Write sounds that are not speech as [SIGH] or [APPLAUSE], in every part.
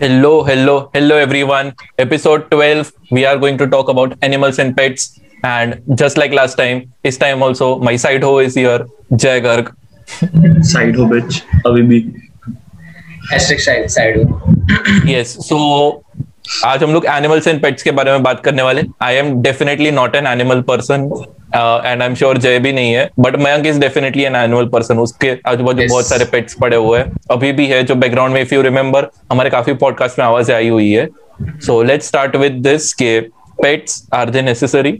Hello, hello, hello, everyone. Episode 12, we are going to talk about animals and pets. And just like last time, this time also, my side ho is here, Jay Garg. side ho, bitch. Abhi bhi. Side, side ho. yes. So, आज हम लोग animals and pets के बारे में बात करने वाले I am definitely not an animal person and I am sure Jay भी नहीं है but Mayank is definitely an animal person उसके आजू बाजू Yes. बहुत सारे पेट्स पड़े हुए हैं। अभी भी है जो बैकग्राउंड में इफ़ यू रिमेम्बर हमारे काफ़ी पॉडकास्ट में आवाज़ आई हुई है। So let's start with this के pets are they necessary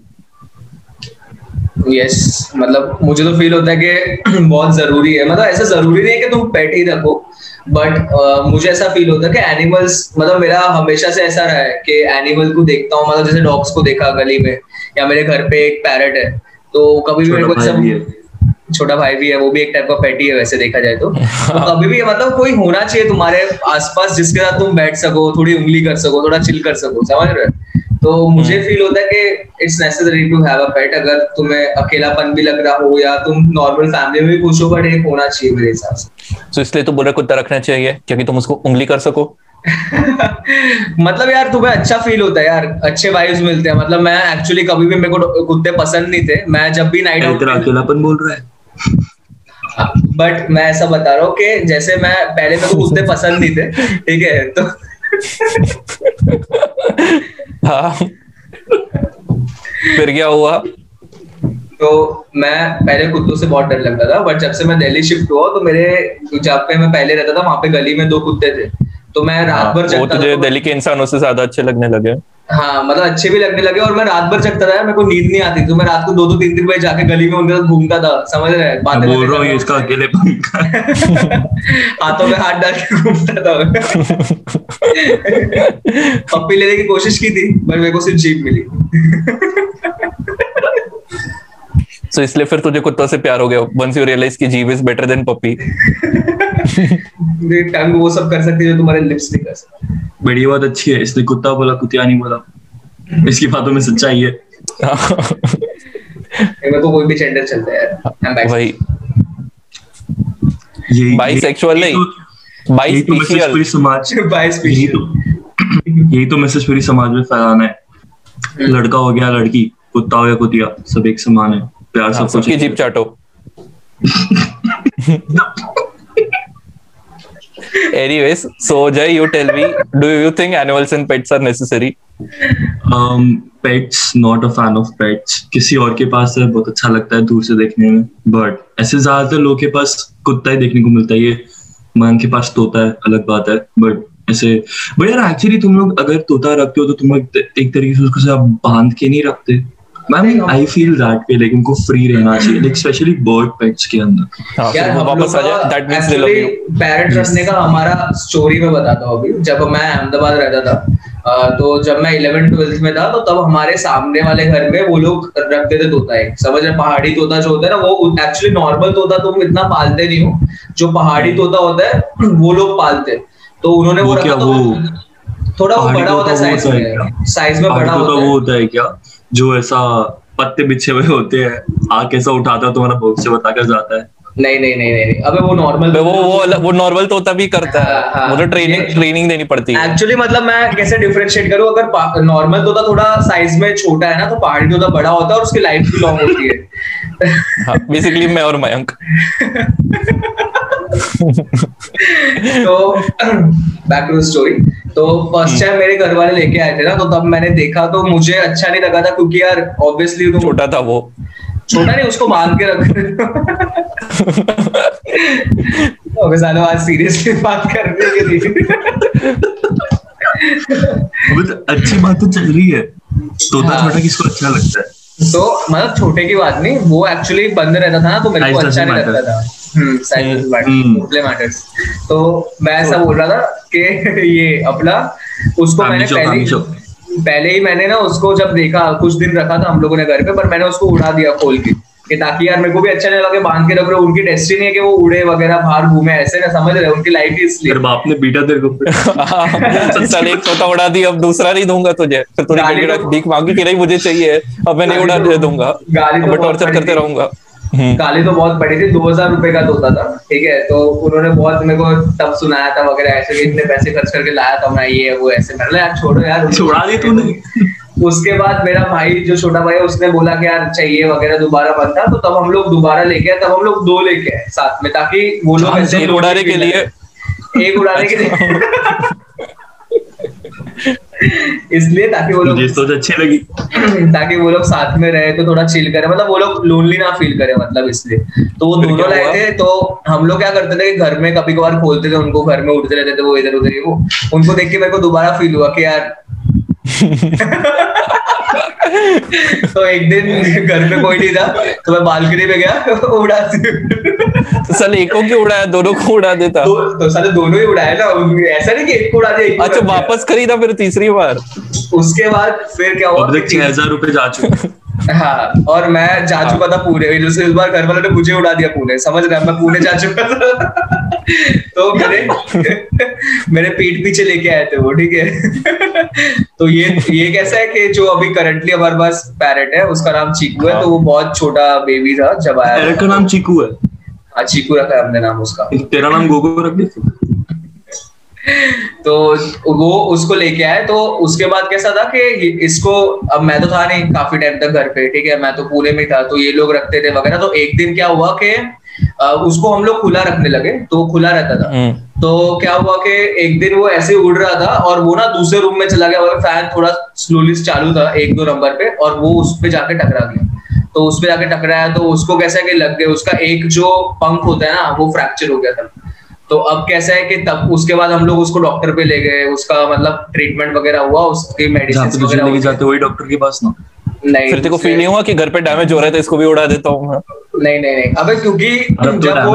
yes मतलब मुझे तो फील होता है कि [CLEARS THROAT] बहुत ज़रूरी है। मतलब ऐसा ज़रूरी नहीं है कि तुम पेट ही रखो बट uh, मुझे ऐसा फील होता है कि एनिमल्स मतलब मेरा हमेशा से ऐसा रहा है कि एनिमल को देखता हूँ मतलब जैसे डॉग्स को देखा गली में या मेरे घर पे एक पैरट है तो कभी भी मेरे को छोटा भाई भी है। छोटा भाई भी है वो भी एक टाइप का पेटी है वैसे देखा जाए तो, [LAUGHS] तो कभी भी मतलब कोई होना चाहिए तुम्हारे आसपास जिसके साथ तुम बैठ सको थोड़ी उंगली कर सको थोड़ा चिल कर सको समझ रहे हो? तो मुझे फील होता है कि it's necessary to have a pet अगर तुम्हें अकेलापन भी लग रहा हो या तुम नॉर्मल फैमिली में भी खुश हो बट एक होना चाहिए मेरे हिसाब से। सो इसलिए तो बुरा कुत्ता रखना चाहिए क्योंकि तुम उसको उंगली कर सको। [LAUGHS] मतलब यार तुम्हें अच्छा फील होता है यार अच्छे वाइब्स मिलते हैं। मतलब मैं एक्चुअली कभी भी मेरे को कुत्ते पसंद नहीं थे। मैं जब भी नाइट आउट अकेलापन बोल रहा है। बट मैं ऐसा बता रहा हूँ कि जैसे मैं पहले मेरे को कुत्ते पसंद नहीं थे ठीक है तो [LAUGHS] हाँ। फिर क्या हुआ? तो मैं पहले कुत्तों से बहुत डर लगता था बट जब से मैं दिल्ली शिफ्ट हुआ तो मेरे जहाँ पे मैं पहले रहता था, वहाँ पे गली में दो कुत्ते थे। तो मैं रात भर वो तुझे दिल्ली के इंसानों से ज़्यादा अच्छे लगने लगे। हाँ मतलब अच्छे भी लगने लगे और मैं रात भर जगता रहा मेरे को नींद नहीं आती तो मैं रात को दो दो तीन तीन बजे जाके गली में उनके साथ घूमता था समझ रहे हैं? बातें बोल रहा हूँ इसका अकेलेपन का। [LAUGHS] हाथों में हाथ डाल के घूमता था। [LAUGHS] पप्पी लेने की कोशिश की थी पर मेरे को सिर्फ़ जीप मिली। [LAUGHS] सो इसलिए फिर तुझे कुत्तों से प्यार हो गया। वंस यू रियलाइज़ कि जीव इज़ बेटर देन पपी मेरी टंग वो सब कर सकती है जो तुम्हारे लिप्स नहीं कर सकते। ये बात अच्छी है इसने कुत्ता बोला कुतिया नहीं बोला। इसकी बातों में सच्चाई है। [LAUGHS] मेरे को कोई भी जेंडर चलता है यार। भाई यही यही नहीं, तो- यही तो मैसेज पूरी समाज [LAUGHS] By यही. तो यही तो मैसेज पूरी समाज में फैलाना है। लड़का हो गया लड़की कुत्ता हो गया कुतिया सब एक समान है। प्यार सब कुछ जीप। चाटो। Anyways, so Jay, you tell me, do you think animals and pets are necessary? Pets not a fan of pets किसी और के पास है बहुत अच्छा लगता है दूर से देखने में। बट ऐसे ज़्यादातर लोगों के पास कुत्ता ही देखने को मिलता है। ये मन के पास तोता है अलग बात है। बट ऐसे बट यार एक्चुअली तुम लोग अगर तोता रखते हो तो तुम लोग एक तरीके से उसको सब बाँध के नहीं रखते। Ma'am I feel that way like उनको फ्री रहना चाहिए लाइक स्पेशली बर्ड पेट्स के अंदर। हाँ, यार हम वापस आ जाए that means they love you parrot रखने का हमारा स्टोरी में बताता हूँ अभी जब मैं अहमदाबाद रहता था तो जब मैं इलेवन ट्वेल्थ में था तो तब हमारे सामने वाले घर में वो लोग रखते थे तोता एक समझ रहे पहाड़ी तोता जो होता है ना वो एक्चुअली नॉर्मल तोता तुम इतना पालते नहीं हो जो पहाड़ी तोता होता है वो लोग पालते तो उन्होंने वो वो रखा क्या तो थोड़ा वो बड़ा होता है साइज़ में। साइज़ में बड़ा होता है क्या? जो ऐसा पत्ते बिछे हुए होते हैं आग कैसा उठाता है तुम्हारा भविष्य बताकर जाता है। नहीं नहीं नहीं नहीं। अबे वो नॉर्मल वो वो वो नॉर्मल तोता भी करता हाँ, है हाँ। वो तो ट्रेनिंग ट्रेनिंग देनी पड़ती है। एक्चुअली मतलब मैं कैसे डिफरेंशिएट करूँ? अगर नॉर्मल तोता थोड़ा साइज़ में छोटा है ना तो पहाड़ी तोता बड़ा होता है और उसकी लाइफ भी लॉन्ग होती है। हाँ बेसिकली मैं और मयंक। [LAUGHS] तो बैक टू द स्टोरी तो फ़र्स्ट टाइम मेरे घर वाले लेके आए थे ना तो तब मैंने देखा तो मुझे अच्छा नहीं लगा था क्योंकि यार ऑब्वियसली तुम छोटा था वो। छोटा नहीं उसको बाँध के रख। [LAUGHS] सालो आज सीरियसली बात कर रहे हैं कि तो अच्छी बात तो चल रही है। तोता हाँ। छोटा किसको अच्छा लगता है? तो मतलब छोटे की बात नहीं वो एक्चुअली बंद रहता था ना तो मेरे को अच्छा नहीं लगता था। हम्म [LAUGHS] हम्म। मैटर्स तो मैं ऐसा बोल रहा था कि [LAUGHS] ये अपना उसको मैंने पहले पहले ही मैंने ना उसको जब देखा कुछ दिन रखा था हम लोगों ने घर पे पर मैंने उसको उड़ा दिया खोल के कि ताकि यार मेरे को भी अच्छा नहीं लगे बाँध के रख रहे उनकी डेस्टिनी है कि वो उड़े वगैरह बाहर घूमे ऐसे ना समझ रहे उनकी लाइफ ही इसलिए। बाप ने बीटा तेरे को। [LAUGHS] चल एक तोता उड़ा दी अब दूसरा नहीं दूँगा तुझे। फिर तूने तो- भीख मांगी कि नहीं मुझे चाहिए अब मैं नहीं उड़ा तो- दे दूँगा। तो बहुत टॉर्चर करते रहूँगा। हम्म। गाली तो बहुत पड़ी थी दो हज़ार रुपए का तोता था ठीक है? तो उन्होंने बहुत मेरे को तब सुनाया था वगैरह ऐसे कि इतने पैसे खर्च करके लाया था मैं ये वो ऐसे मैंने यार छोड़ो यार। छोड़ा दी तूने। [LAUGHS] उसके बाद मेरा भाई जो छोटा भाई है उसने बोला कि यार चाहिए वगैरह दोबारा बनता तो तब हम लोग दोबारा लेके आए तब हम लोग दो लेके आए साथ में ताकि वो लोग हाँ, उड़ाने के लिए। एक उड़ाने के लिए। [LAUGHS] [LAUGHS] [LAUGHS] इसलिए ताकि वो लोग सोच अच्छी लगी। [CLEARS THROAT] ताकि वो लोग साथ में रहे तो थोड़ा चिल करे। मतलब वो लोग लोनली ना फील करे मतलब इसलिए। तो वो दोनों लाए थे तो हम लोग क्या करते थे कि घर में कभी कभार खोलते थे उनको घर में उठते रहते थे वो इधर उधर ही वो उनको देख के मेरे को दोबारा फील हुआ कि यार [LAUGHS] तो एक दिन घर पे कोई नहीं था तो मैं बालकनी में गया उड़ा तो साले एक को क्यों उड़ाया? दोनों को उड़ा देता। दो तो साले दोनों ही उड़ाए ना ऐसा नहीं कि एक को उड़ा दिया एक अच्छा। वापस खरीदा फिर तीसरी बार? उसके बाद फिर क्या हुआ? अब छह हज़ार रुपए जा चुके। हाँ और मैं जा चुका था पुणे जैसे इस बार घर वालों ने मुझे उड़ा दिया पुणे समझ रहे मैं पुणे जा चुका था। तो मेरे मेरे पीठ पीछे लेके आए थे वो ठीक है। तो ये ये कैसा है कि जो अभी करंटली हमारे पास पैरेट है उसका नाम चीकू है तो वो बहुत छोटा बेबी था जब आया पैरट का नाम चीकू है। हाँ चीकू रखा है हमने नाम उसका। तेरा नाम गोगो रख दे। तो वो उसको लेके आए तो उसके बाद कैसा था कि इसको अब मैं तो था नहीं काफ़ी टाइम तक घर पे ठीक है मैं तो पुणे में था तो ये लोग रखते थे वगैरह तो एक दिन क्या हुआ कि उसको हम लोग खुला रखने लगे तो वो खुला रहता था। हम्म, तो क्या हुआ कि एक दिन वो ऐसे उड़ रहा था और वो ना दूसरे रूम में चला गया और फ़ैन थोड़ा स्लोली चालू था एक दो नंबर पे और वो उस पे जाके टकरा गया। तो उस पे जाके टकराया तो उसको कैसा कि लग गया उसका एक जो पंख होता है ना वो फ्रैक्चर हो गया था। तो अब कैसा है कि तब उसके बाद हम लोग उसको डॉक्टर पे ले गए उसका मतलब ट्रीटमेंट वगैरह हुआ उसकी मेडिसिन वगैरह जाते वही डॉक्टर के पास ना। नहीं फिर तेरे को फील नहीं हुआ कि घर पे डैमेज हो रहा है तो इसको भी उड़ा देता हूँ नहीं नहीं नहीं। अबे क्योंकि अब तो जब वो?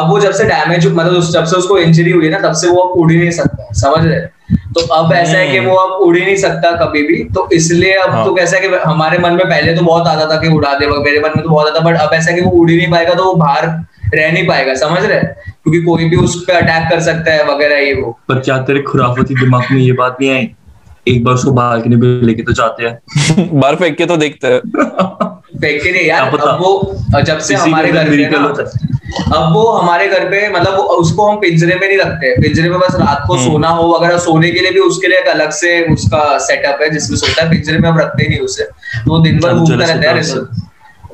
अब वो जब से डैमेज मतलब उस- जब से उसको इंजरी हुई है ना तब से वो अब उड़ ही नहीं सकता समझ रहे तो अब ऐसा है कि वो अब उड़ ही नहीं सकता कभी भी। तो इसलिए अब हाँ। तो कैसा है कि हमारे मन में पहले तो बहुत आता था कि उड़ा दे मेरे मन में तो बहुत आता बट अब ऐसा है कि वो उड़ ही नहीं पाएगा तो वो बाहर रह नहीं पाएगा समझ रहे क्योंकि कोई भी उस पर अटैक कर सकता है वगैरह ये वो। पर क्या तेरे खुराफती दिमाग में ये बात नहीं आई? एक बार उसको बालकनी पे लेके तो जाते हैं। [LAUGHS] बाहर फेंक के तो देखते हैं। [LAUGHS] नहीं यार अब वो जब से हमारे घर होता अब वो हमारे घर पे मतलब उसको हम पिंजरे में नहीं रखते। पिंजरे में बस रात को हम्म। सोना हो अगर सोने के लिए भी उसके लिए एक अलग से उसका सेटअप है जिसमें सोता है पिंजरे में हम रखते ही नहीं उसे। तो दिन भर घूमता रहता है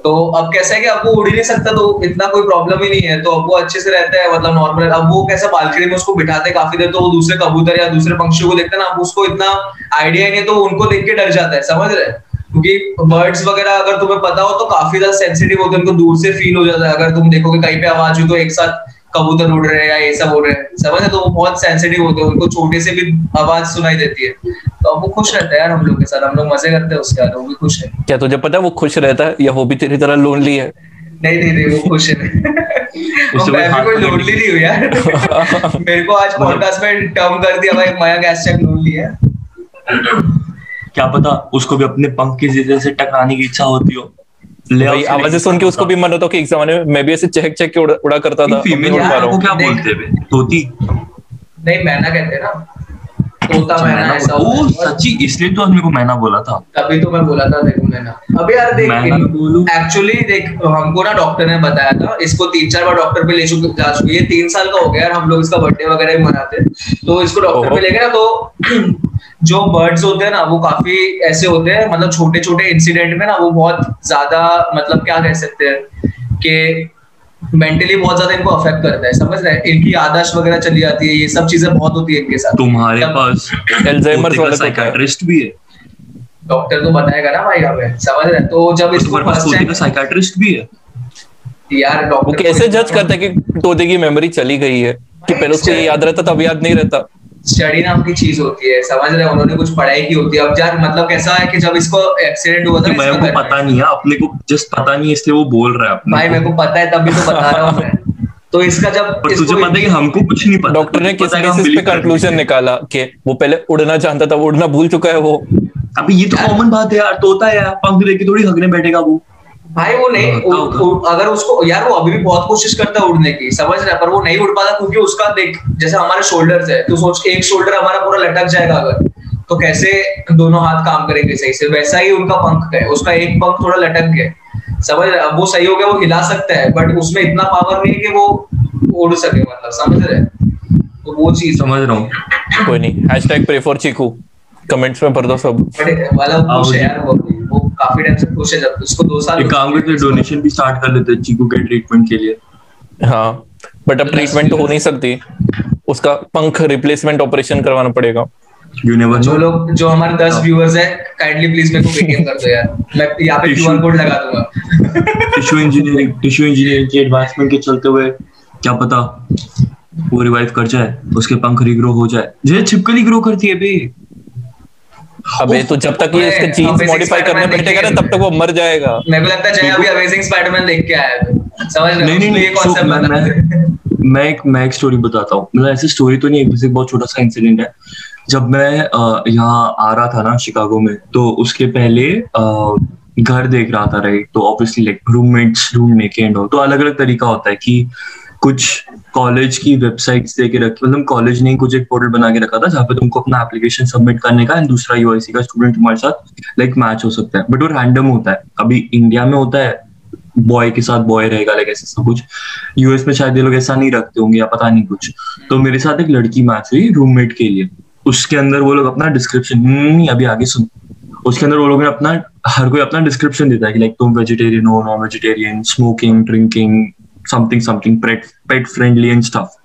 तो अब कैसा है कि अब वो उड़ ही नहीं सकता तो इतना कोई प्रॉब्लम ही नहीं है। तो अब वो अच्छे से रहता है मतलब नॉर्मल अब वो कैसा बालकनी में उसको बिठाते हैं काफ़ी देर तो वो दूसरे कबूतर या दूसरे पक्षियों को देखते हैं ना अब उसको इतना आइडिया नहीं है तो उनको देख के डर जाता है समझ रहे हैं? क्योंकि बर्ड्स वगैरह अगर तुम्हें पता हो तो काफ़ी ज़्यादा सेंसिटिव होते हैं उनको दूर से फील हो जाता है। अगर तुम देखोगे कहीं पे आवाज़ हुई तो एक साथ कबूतर उड़ रहे हैं या ये सब उड़ रहे हैं। समझ? तो वो बहुत सेंसिटिव होते हैं उनको छोटे से भी आवाज़ सुनाई देती है। तो अब वो खुश रहता है यार हम लोग के साथ। हम लोग मज़े करते हैं उसके साथ वो भी खुश है। क्या तुझे पता है वो खुश रहता है? या वो भी तेरी तरह लोनली है? नहीं नहीं नहीं वो खुश है। [LAUGHS] मैं भी कोई लोनली नहीं हूँ यार। [LAUGHS] मेरे को आज [LAUGHS] पॉडकास्ट में टर्म कर दिया भाई माया गैस चेक लोनली है। क्या पता उसको भी अपने पंख की जगह से टकराने की इच्छा होती हो। ले आवाज़ें सुन के उसको भी मन होता कि एक जमाने में मैं भी ऐसे चहक चहक के उड़ा, उड़ा करता था फीमेल उड़ पा रहा को हूँ। क्या बोलते हैं तोती नहीं मैना कहते ना। तोता मैना ऐसा ओ सच्ची? इसलिए तो आज मेरे को मैना बोला था। तभी तो मैं बोला था देखो मैना। अबे यार देख? एक्चुअली देख हमको ना डॉक्टर ने बताया था इसको तीन चार बार डॉक्टर पे ले चुके जा चुके ये तीन साल का हो गया यार हम लोग इसका बर्थडे वगैरह भी मनाते तो इसको डॉक्टर पे ले गए ना तो जो बर्ड्स होते हैं ना वो काफ़ी ऐसे होते हैं मतलब छोटे छोटे इंसिडेंट में ना वो बहुत ज़्यादा मतलब क्या कह सकते हैं कि मेंटली बहुत ज़्यादा इनको अफेक्ट करता है समझ रहे हैं? इनकी आदर्श वगैरह चली जाती है ये सब चीज़ें बहुत होती है इनके साथ। तुम्हारे पास वाला तो साइकाट्रिस्ट भी है? डॉक्टर तो बताएगा ना भाई हमें समझ रहे हैं? तो जब इसको फ़र्स्ट टाइम साइकाट्रिस्ट भी है। यार डॉक्टर कैसे जज करता है कि तोते की मेमोरी चली गई है कि पहले उसको याद रहता तब याद नहीं रहता? स्टडी नाम की चीज़ होती है समझ रहे हैं? उन्होंने कुछ पढ़ाई की होती है। अब यार मतलब कैसा है कि जब इसको एक्सीडेंट हुआ था कि ना मैं इसका को पता नहीं है अपने को जस्ट पता नहीं इसलिए वो बोल रहा है अपने भाई मेरे को पता है तभी तो बता रहा हूँ मैं। तो इसका जब पर तुझे पता है कि हमको कुछ नहीं पता। डॉक्टर ने किस बेसिस पे कंक्लूजन निकाला कि वो पहले उड़ना चाहता था वो उड़ना भूल चुका है वो। अभी ये तो कॉमन बात है यार तोता है यार पंख लेके थोड़ी हगने बैठेगा वो। भाई वो नहीं हाँ, उ, बताओ, उ, अगर उसको यार वो अभी भी बहुत कोशिश करता है उड़ने की समझ रहा है पर वो नहीं उड़ पाता क्योंकि उसका देख जैसे हमारे शोल्डर्स है तो सोच एक शोल्डर हमारा पूरा लटक जाएगा अगर तो कैसे दोनों हाथ काम करेंगे सही से? वैसा ही उनका पंख है उसका एक पंख थोड़ा लटक गया समझ रहे वो सही हो गया वो हिला सकता है बट उसमें इतना पावर नहीं है कि वो उड़ सके मतलब समझ रहे तो वो चीज़ समझ रहा हूँ। कोई नहीं hashtag pray for Cheeku comments में भर दो सब। वाला खुश है यार वो वो काफ़ी टाइम से खुश है जब उसको दो साल एक काम करते डोनेशन भी स्टार्ट कर लेते हैं चीकू के ट्रीटमेंट के लिए। हाँ बट अब ट्रीटमेंट तो हो नहीं सकती। उसका पंख रिप्लेसमेंट ऑपरेशन करवाना पड़ेगा। यू जो लोग जो हमारे दस व्यूअर्स है काइंडली प्लीज़ मेरे को पेटीएम कर दो यार। मैं यहाँ पे क्यूआर कोड लगा दूँगा। टिश्यू इंजीनियरिंग टिश्यू इंजीनियरिंग की एडवांसमेंट के चलते हुए क्या पता वो रिवाइव कर जाए उसके पंख रिग्रो हो जाए। जैसे छिपकली ग्रो करती है बे अबे तो जब तक ये इसके जीन्स मॉडिफाई करने बैठेगा ना तब तक वो मर जाएगा। मेरे को लगता है अभी अमेजिंग स्पाइडरमैन देख के आया है। समझ रहे हो? नहीं नहीं ये कॉन्सेप्ट मैं बता मैं मैं एक मैं एक स्टोरी बताता हूँ। मतलब ऐसी स्टोरी तो नहीं एक बहुत छोटा सा इंसिडेंट है। जब मैं यहाँ आ रहा था ना शिकागो में तो उसके पहले घर देख रहा था राइट तो ऑब्वियसली लाइक रूममेट्स ढूँढने के एंड तो अलग अलग तरीका होता है कि कुछ कॉलेज की वेबसाइट्स दे के रखी मतलब कॉलेज ने कुछ एक पोर्टल बना के रखा था जहाँ पे तुमको अपना एप्लीकेशन सबमिट करने का एंड दूसरा यूआईसी का स्टूडेंट तुम्हारे साथ लाइक मैच हो सकता है। बट वो रैंडम होता है। अभी इंडिया में होता है बॉय के साथ बॉय रहेगा लाइक ऐसा सब कुछ। यूएस में शायद ये लोग ऐसा नहीं रखते होंगे या पता नहीं कुछ। तो मेरे साथ एक लड़की मैच हुई रूममेट के लिए। उसके अंदर वो लोग अपना डिस्क्रिप्शन अभी आगे सुन। उसके अंदर वो लोग ने अपना हर कोई अपना डिस्क्रिप्शन देता है कि लाइक तुम वेजिटेरियन हो non vegetarian smoking drinking something something pet friendly and stuff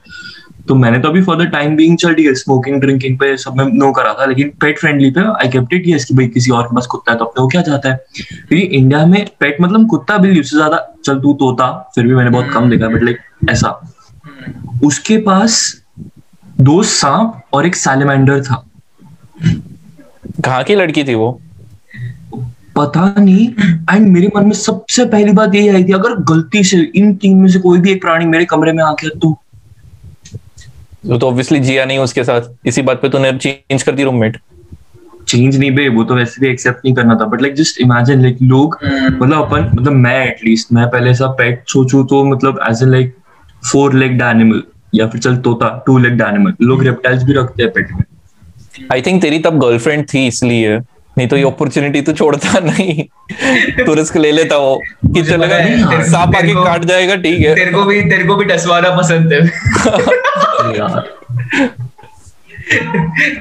तो मैंने तो अभी फॉर द टाइम बीइंग चल ठीक है स्मोकिंग ड्रिंकिंग पे सब में नो करा था, लेकिन पेट फ्रेंडली पे आई केप्ट इट यस कि भाई किसी और के पास कुत्ता है तो अपने वो क्या चाहता है? क्योंकि इंडिया में पेट मतलब कुत्ता बिल्ली उससे ज़्यादा, चल तू तोता, फिर भी मैंने बहुत कम देखा बट लाइक ऐसा। उसके पास दो सांप और एक सैलेमेंडर था। कहाँ की लड़की थी वो। पता नहीं। एंड मेरे मन में सबसे पहली बात यही आई थी अगर गलती से इन तीन में से कोई भी एक प्राणी मेरे कमरे में आ गया तो तो ऑब्वियसली जिया नहीं उसके साथ। इसी बात पे तूने चेंज कर दी रूममेट चेंज नहीं बे वो तो वैसे भी एक्सेप्ट नहीं करना था but like just imagine like लोग मतलब अपन मतलब मैं एटलीस्ट मैं पहले ऐसा पेट सोचू तो मतलब as a like four legged animal या फिर चल तोता टू लेग्ड एनिमल लोग रेप्टाइल्स भी रखते हैं पेट में। आई थिंक तेरी तब गर्लफ्रेंड थी इसलिए। नहीं तो ये अपॉर्चुनिटी तो छोड़ता [LAUGHS] नहीं। तो रिस्क ले लेता वो। कि चलेगा सांप आके काट जाएगा ठीक है। तेरे को भी तेरे को भी डसवाना पसंद है। [LAUGHS]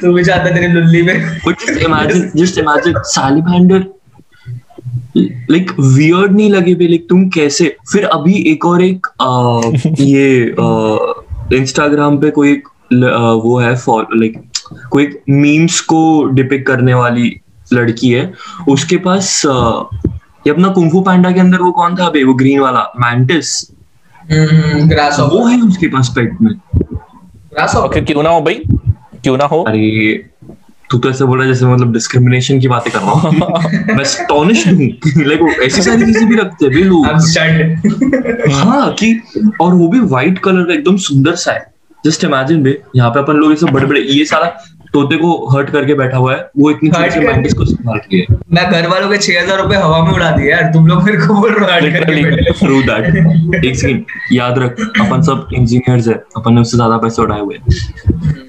तू भी चाहता तेरी लुल्ली में। But just imagine, just imagine salamander like weird नहीं लगे भी लाइक तुम कैसे? फिर अभी एक और एक आ, [LAUGHS] ये इंस्टाग्राम पे कोई एक ल- आ, वो है लाइक कोई मीम्स को डिपिक करने वाली लड़की है उसके पास ये अपना कुंफू पांडा के अंदर वो कौन था बे वो ग्रीन वाला मैंटिस ग्रास वो है उसके पास पेट में। ग्रास ओके क्यों ना हो भाई? क्यों ना हो? अरे तू तो ऐसे बोल रहा है जैसे मतलब डिस्क्रिमिनेशन की बातें कर रहा हूँ। [LAUGHS] मैं स्टॉनिश हूँ। लाइक वो ऐसी सारी चीज़ें भी रखते हैं बे लोग हाँ कि और वो भी व्हाइट कलर का एकदम सुंदर सा है। जस्ट इमेजिन बे यहाँ पे अपन लोग ऐसे बड़े बड़े ये सारा तोते को हर्ट करके बैठा हुआ है वो इतनी हर्ट छोटी मैं मैंटिस को संभाल के मैं घर वालों के छह हज़ार रुपए हवा में उड़ा दिए यार तुम लोग मेरे को बोल रहे हो हर्ट करके थ्रू दैट एक सेकंड याद रख अपन सब इंजीनियर्स है अपन ने उससे ज़्यादा पैसे उड़ाए हुए हैं।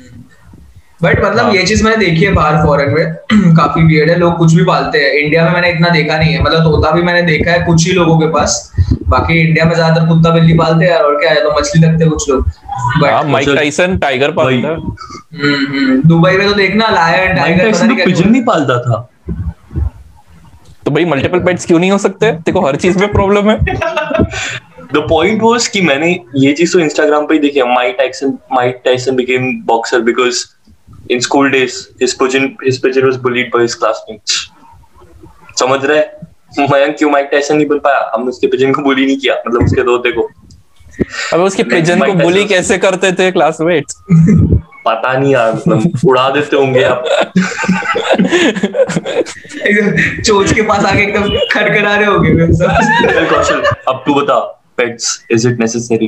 बट मतलब ये चीज़ मैंने देखी है बाहर फॉरेन में [CLEARS THROAT] काफ़ी वियर्ड है लोग कुछ भी पालते हैं। इंडिया में मैंने इतना देखा नहीं है। मतलब तोता भी मैंने देखा है कुछ ही लोगों के पास। बाकी इंडिया में ज़्यादातर कुत्ता बिल्ली पालते हैं और क्या है तो मछली रखते हैं कुछ लोग। हाँ माइक टाइसन टाइगर पालता है। दुबई में तो देखना लायन टाइगर पिजन नहीं पालता था। तो भाई मल्टीपल पेट्स क्यों नहीं हो सकते? देखो हर चीज़ में प्रॉब्लम है। द पॉइंट वाज कि मैंने ये चीज़ तो इंस्टाग्राम पे ही देखी है। Mike Tyson Mike Tyson became boxer because in school days his pigeon his pigeon was bullied by his classmates समझ रहे? हैं मयंक क्यों माइक टाइसन नहीं बन पाया? हमने उसके पिजन को बुली नहीं किया मतलब उसके दोते को। अब उसके पिजन को बुली. कैसे करते थे क्लासमेट्स पता नहीं यार मतलब उड़ा देते होंगे आप चोच के पास आके एकदम खड़खड़ा रहे होगे कौशल अब तू बता pets is it necessary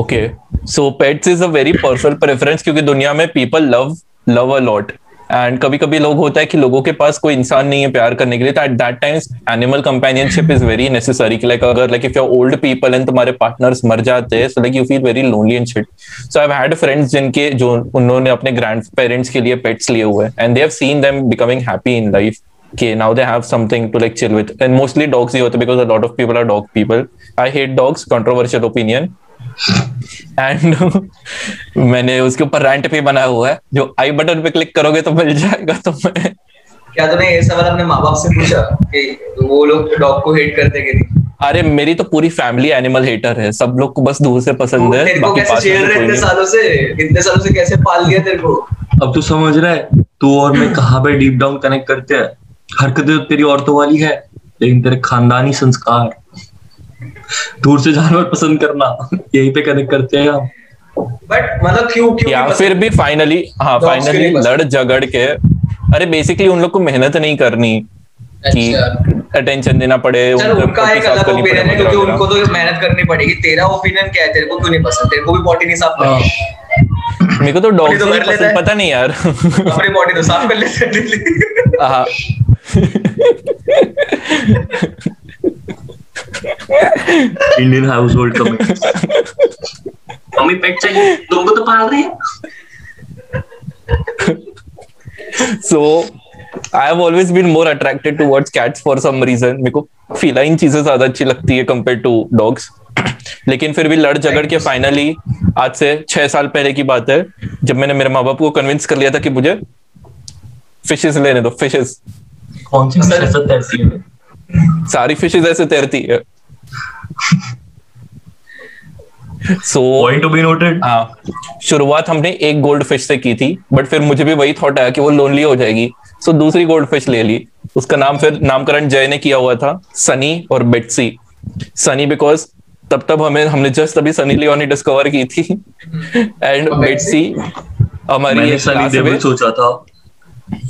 okay so pets is a very personal preference क्योंकि दुनिया में people love love a lot and कभी कभी लोग होता है कि लोगों के पास कोई इंसान नहीं है प्यार करने के लिए तो at that times animal companionship is very necessary like अगर like if your old people and तुम्हारे पार्टनर्स मर जाते हैं so like you feel very lonely and shit so I had friends जिनके, जो उन्होंने अपने ग्रैंड पेरेंट्स के लिए पेट्स लिए हुए and they have seen them becoming happy in life कि now they have something to, like, chill with. And mostly dogs ही होते because a lot of people are dog people. I hate dogs, controversial opinion. And [LAUGHS] मैंने उसके ऊपर rant भी बनाया हुआ है। जो आई बटन पे क्लिक करोगे तो मिल जाएगा तुम्हें। क्या तूने ये सवाल अपने माँ बाप से पूछा कि वो लोग डॉग को हेट करते कि नहीं? अरे मेरी तो पूरी फैमिली एनिमल हेटर है। सब लोग को बस दूर से पसंद है। तेरे को कैसे से रहे इतने सालों से? इतने सालों से कैसे पाल लिया तेरे को? अब तू समझ रहा है तू और मैं कहाँ पे डीप डाउन कनेक्ट करते हैं? हरकतें तो तेरी औरतों वाली है लेकिन तेरे खानदानी संस्कार। दूर से जानवर पसंद करना। यहीं पे कनेक्ट करते हैं हम। बट मतलब क्यों क्यों या फिर भी फाइनली हाँ फाइनली लड़ झगड़ के अरे बेसिकली उन लोग को मेहनत नहीं करनी कि अच्छा। अटेंशन देना पड़े उनका एक अलग ओपिनियन है क्योंकि उनको तो मेहनत करनी पड़ेगी। तेरा ओपिनियन क्या है? तेरे को क्यों नहीं पसंद? तेरे को भी बॉडी नहीं साफ़ करनी। मेरे को तो डॉग तो है। पता नहीं यार। अपनी बॉडी तो साफ़ कर लेते हैं। हाँ। [LAUGHS] इंडियन हाउस होल्ड का मम्मी पेट चाहिए तुमको तो पाल रही है so I have always been more attracted towards cats for some reason. मेरे को feline चीज़ें ज़्यादा अच्छी लगती है compared to dogs. लेकिन फिर भी लड़ झगड़ के फाइनली आज से छह साल पहले की बात है जब मैंने मेरे माँ बाप को कन्विंस कर लिया था कि मुझे फिशेस लेने दो फिशेस कौन सी [LAUGHS] सारी फिशेस ऐसे तैरती है। So point to be noted हाँ शुरुआत हमने एक गोल्ड फ़िश से की थी बट फिर मुझे भी वही थॉट आया कि वो लोनली हो जाएगी। सो so, दूसरी गोल्ड फ़िश ले ली। उसका नाम फिर नामकरण जय ने किया हुआ था सनी और बेटसी सनी बिकॉज़ तब तब हमें हमने जस्ट अभी सनी लियोनी डिस्कवर की थी। एंड बेटसी हमारी सनी क्लास देवल में सोचा था।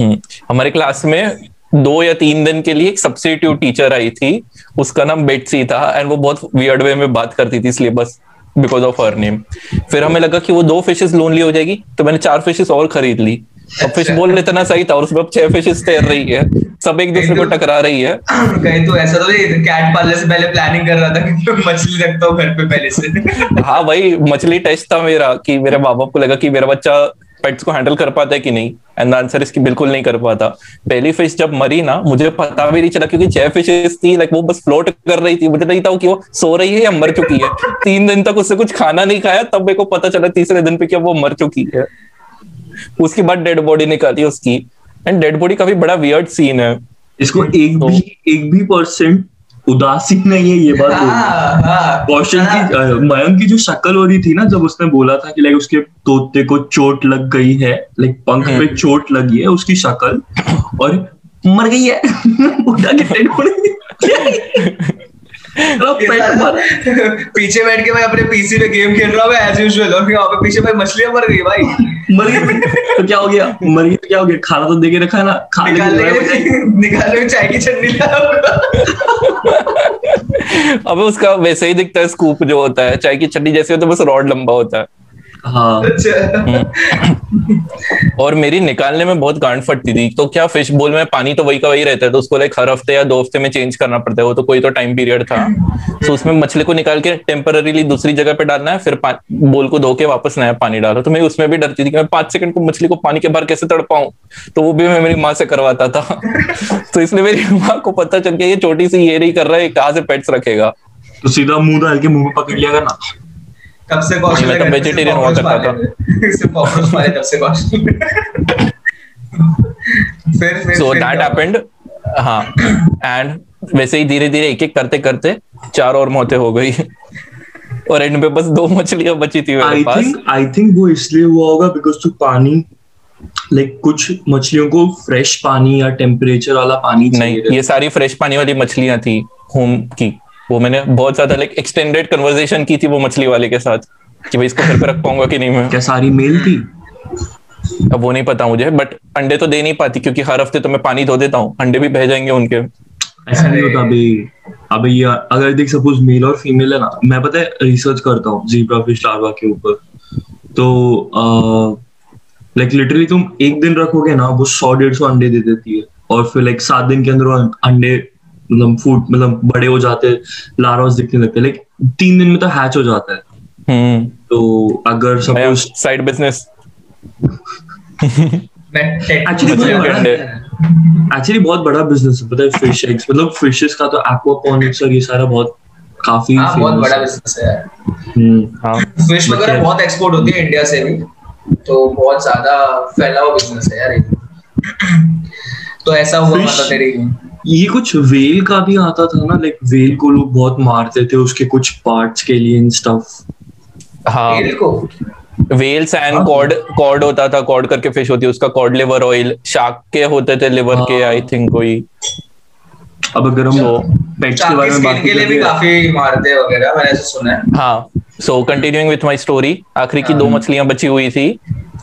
हम्म, हमारे क्लास में दो या तीन दिन के लिए एक सब्सिट्यूट टीचर आई थी उसका नाम बेटसी था एंड वो बहुत वियर्ड वे में बात करती थी इसलिए बस बिकॉज़ ऑफ़ हर नेम फिर हमें लगा कि वो दो फिशेस लोनली हो जाएगी तो मैंने चार फिशेस और खरीद ली। अब फ़िश अच्छा। बोल इतना सही था और उसमें अब छह फिशेस तैर रही है। सब एक दूसरे को टकरा रही है। [CLEARS THROAT] कहीं तो ऐसा तो नहीं कैट पालने से पहले प्लानिंग कर रहा था कि मैं मछली रखता हूँ घर पे पहले से। हाँ भाई मछली टेस्ट था मेरा कि मेरे [LAUGHS] माँ बाप को लगा कि मेरा बच्चा पेट्स को हैंडल कर पाता है कि नहीं? एंड आंसर इसकी बिल्कुल नहीं कर पाता। पहली फ़िश जब मरी ना मुझे पता भी नहीं चला क्योंकि छह फिशेस थी लाइक वो बस फ्लोट कर रही थी। मुझे नहीं था कि वो सो रही है या मर चुकी है। तीन दिन तक उससे कुछ खाना नहीं खाया तब मेरे को पता चला तीसरे दिन पे कि वो मर चुकी है। उसके बाद डेड बॉडी निकाली उसकी। एंड डेड बॉडी काफ़ी बड़ा वियर्ड सीन है। इसको एक तो- भी एक भी परसेंट उदासीन नहीं है ये बात। हाँ हाँ। कौशल हाँ। की मयंक की जो शक्ल हो रही थी ना जब उसने बोला था कि लाइक उसके तोते को चोट लग गई है लाइक पंख पे चोट लगी है उसकी शक्ल और मर गई है। [LAUGHS] [LAUGHS] [LAUGHS] [LAUGHS] पीछे बैठ के मैं अपने पीसी पे गेम खेल रहा हूँ एज यूजुअल और वहाँ पे पीछे भाई मछलियाँ मर गई भाई। [LAUGHS] मर गई। तो क्या हो गया? मर गई तो क्या हो गया? खाना तो दे के रखा है ना? खा निकालने के लेके लिए चाय की चटनी ला अब उसका वैसे ही दिखता है स्कूप जो होता है चाय की चटनी जैसे होता है बस रॉड लंबा होता है। हाँ। अच्छा। और मेरी निकालने में बहुत गांड फटती थी। तो क्या फ़िश बोल में पानी तो वही का वही रहता है तो उसको लाइक हर हफ़्ते या दो हफ़्ते में चेंज करना पड़ता है वो तो कोई तो टाइम पीरियड था। तो उसमें मछली को निकाल के टेम्पररीली दूसरी जगह पे डालना है फिर बोल को धो के वापस नया पानी डालो। तो मैं उसमें भी डरती थी कि मैं पाँच सेकंड को मछली को पानी के बाहर कैसे तड़पाऊं? तो वो भी मैं मेरी माँ से करवाता था। [LAUGHS] तो इसलिए मेरी माँ को पता चल गया ये छोटी सी ये नहीं कर रहा है कहाँ से पेट्स रखेगा। तो सीधा मुँह डाल के मुँह में पकड़ लिया करना। कब से कौशल मैं तो हुआ cockroach करता पाले। सिर्फ़ cockroach पाले तब से कौशल फिर फिर सो दैट हैपेंड हाँ एंड वैसे ही धीरे धीरे एक एक करते करते चार और मौतें हो गई। और एंड में बस दो मछलियाँ बची थी मेरे आई पास। थिंक आई थिंक वो इसलिए हुआ होगा बिकॉज़ तू पानी लाइक like, कुछ मछलियों को फ्रेश पानी या टेम्परेचर वाला पानी नहीं ये सारी फ्रेश पानी वाली मछलियाँ थी होम की। वो मैंने बहुत ज़्यादा लाइक एक्सटेंडेड कन्वर्सेशन की थी वो मछली वाले के साथ कि भाई इसको घर पे रख पाऊँगा कि नहीं मैं। क्या सारी मेल थी? अब वो नहीं पता मुझे बट अंडे तो दे नहीं पाती क्योंकि हर हफ़्ते तो मैं पानी धो देता हूँ अंडे भी बह जाएँगे उनके। ऐसा नहीं होता अभी अभी ये अगर देख सपोज़ मेल और फीमेल है ना मैं पता है रिसर्च करता हूँ जीब्रा फ़िश लार्वा के ऊपर। तो लाइक लिटरली तुम एक दिन रखोगे ना वो सौ डेढ़ सौ अंडे दे देती है। और फिर लाइक सात दिन के अंदर अंडे मतलब फ़ूड मतलब बड़े हो जाते लार्वास दिखने लगते हैं लाइक तीन दिन में तो हैच हो जाता है। हम्म। तो अगर सपोज़ साइड बिज़नेस। एक्चुअली बहुत बड़ा बिज़नेस है पता है फ़िश एग्स मतलब फिशेस का तो एक्वापॉनिक्स और ये सारा बहुत काफ़ी हाँ बहुत बड़ा बिज़नेस है यार। हम्म, हाँ। फ़िश वगैरह मतलब- बहुत एक्सपोर्ट होती है इंडिया से भी तो बहुत ज़्यादा फैला हुआ बिज़नेस है यार ये। तो ऐसा हुआ मतलब तेरी ये कुछ वेल का भी आता था ना लाइक वेल को लोग बहुत मारते थे उसके कुछ पार्ट्स के लिए इन स्टफ़ हाँ तेल को वेल्स एंड। कॉर्ड कॉर्ड होता था कॉर्ड करके फ़िश होती है उसका कॉर्ड लिवर ऑयल शार्क के होते थे लिवर हाँ. के। आई थिंक कोई अब अगर हम पेट्स के बारे में बात के लिए भी काफ़ी मारते वगैरह मैंने ऐसा सुना है हाँ so continuing with my story आखिरी की दो हाँ। मछलियाँ बची हुई थी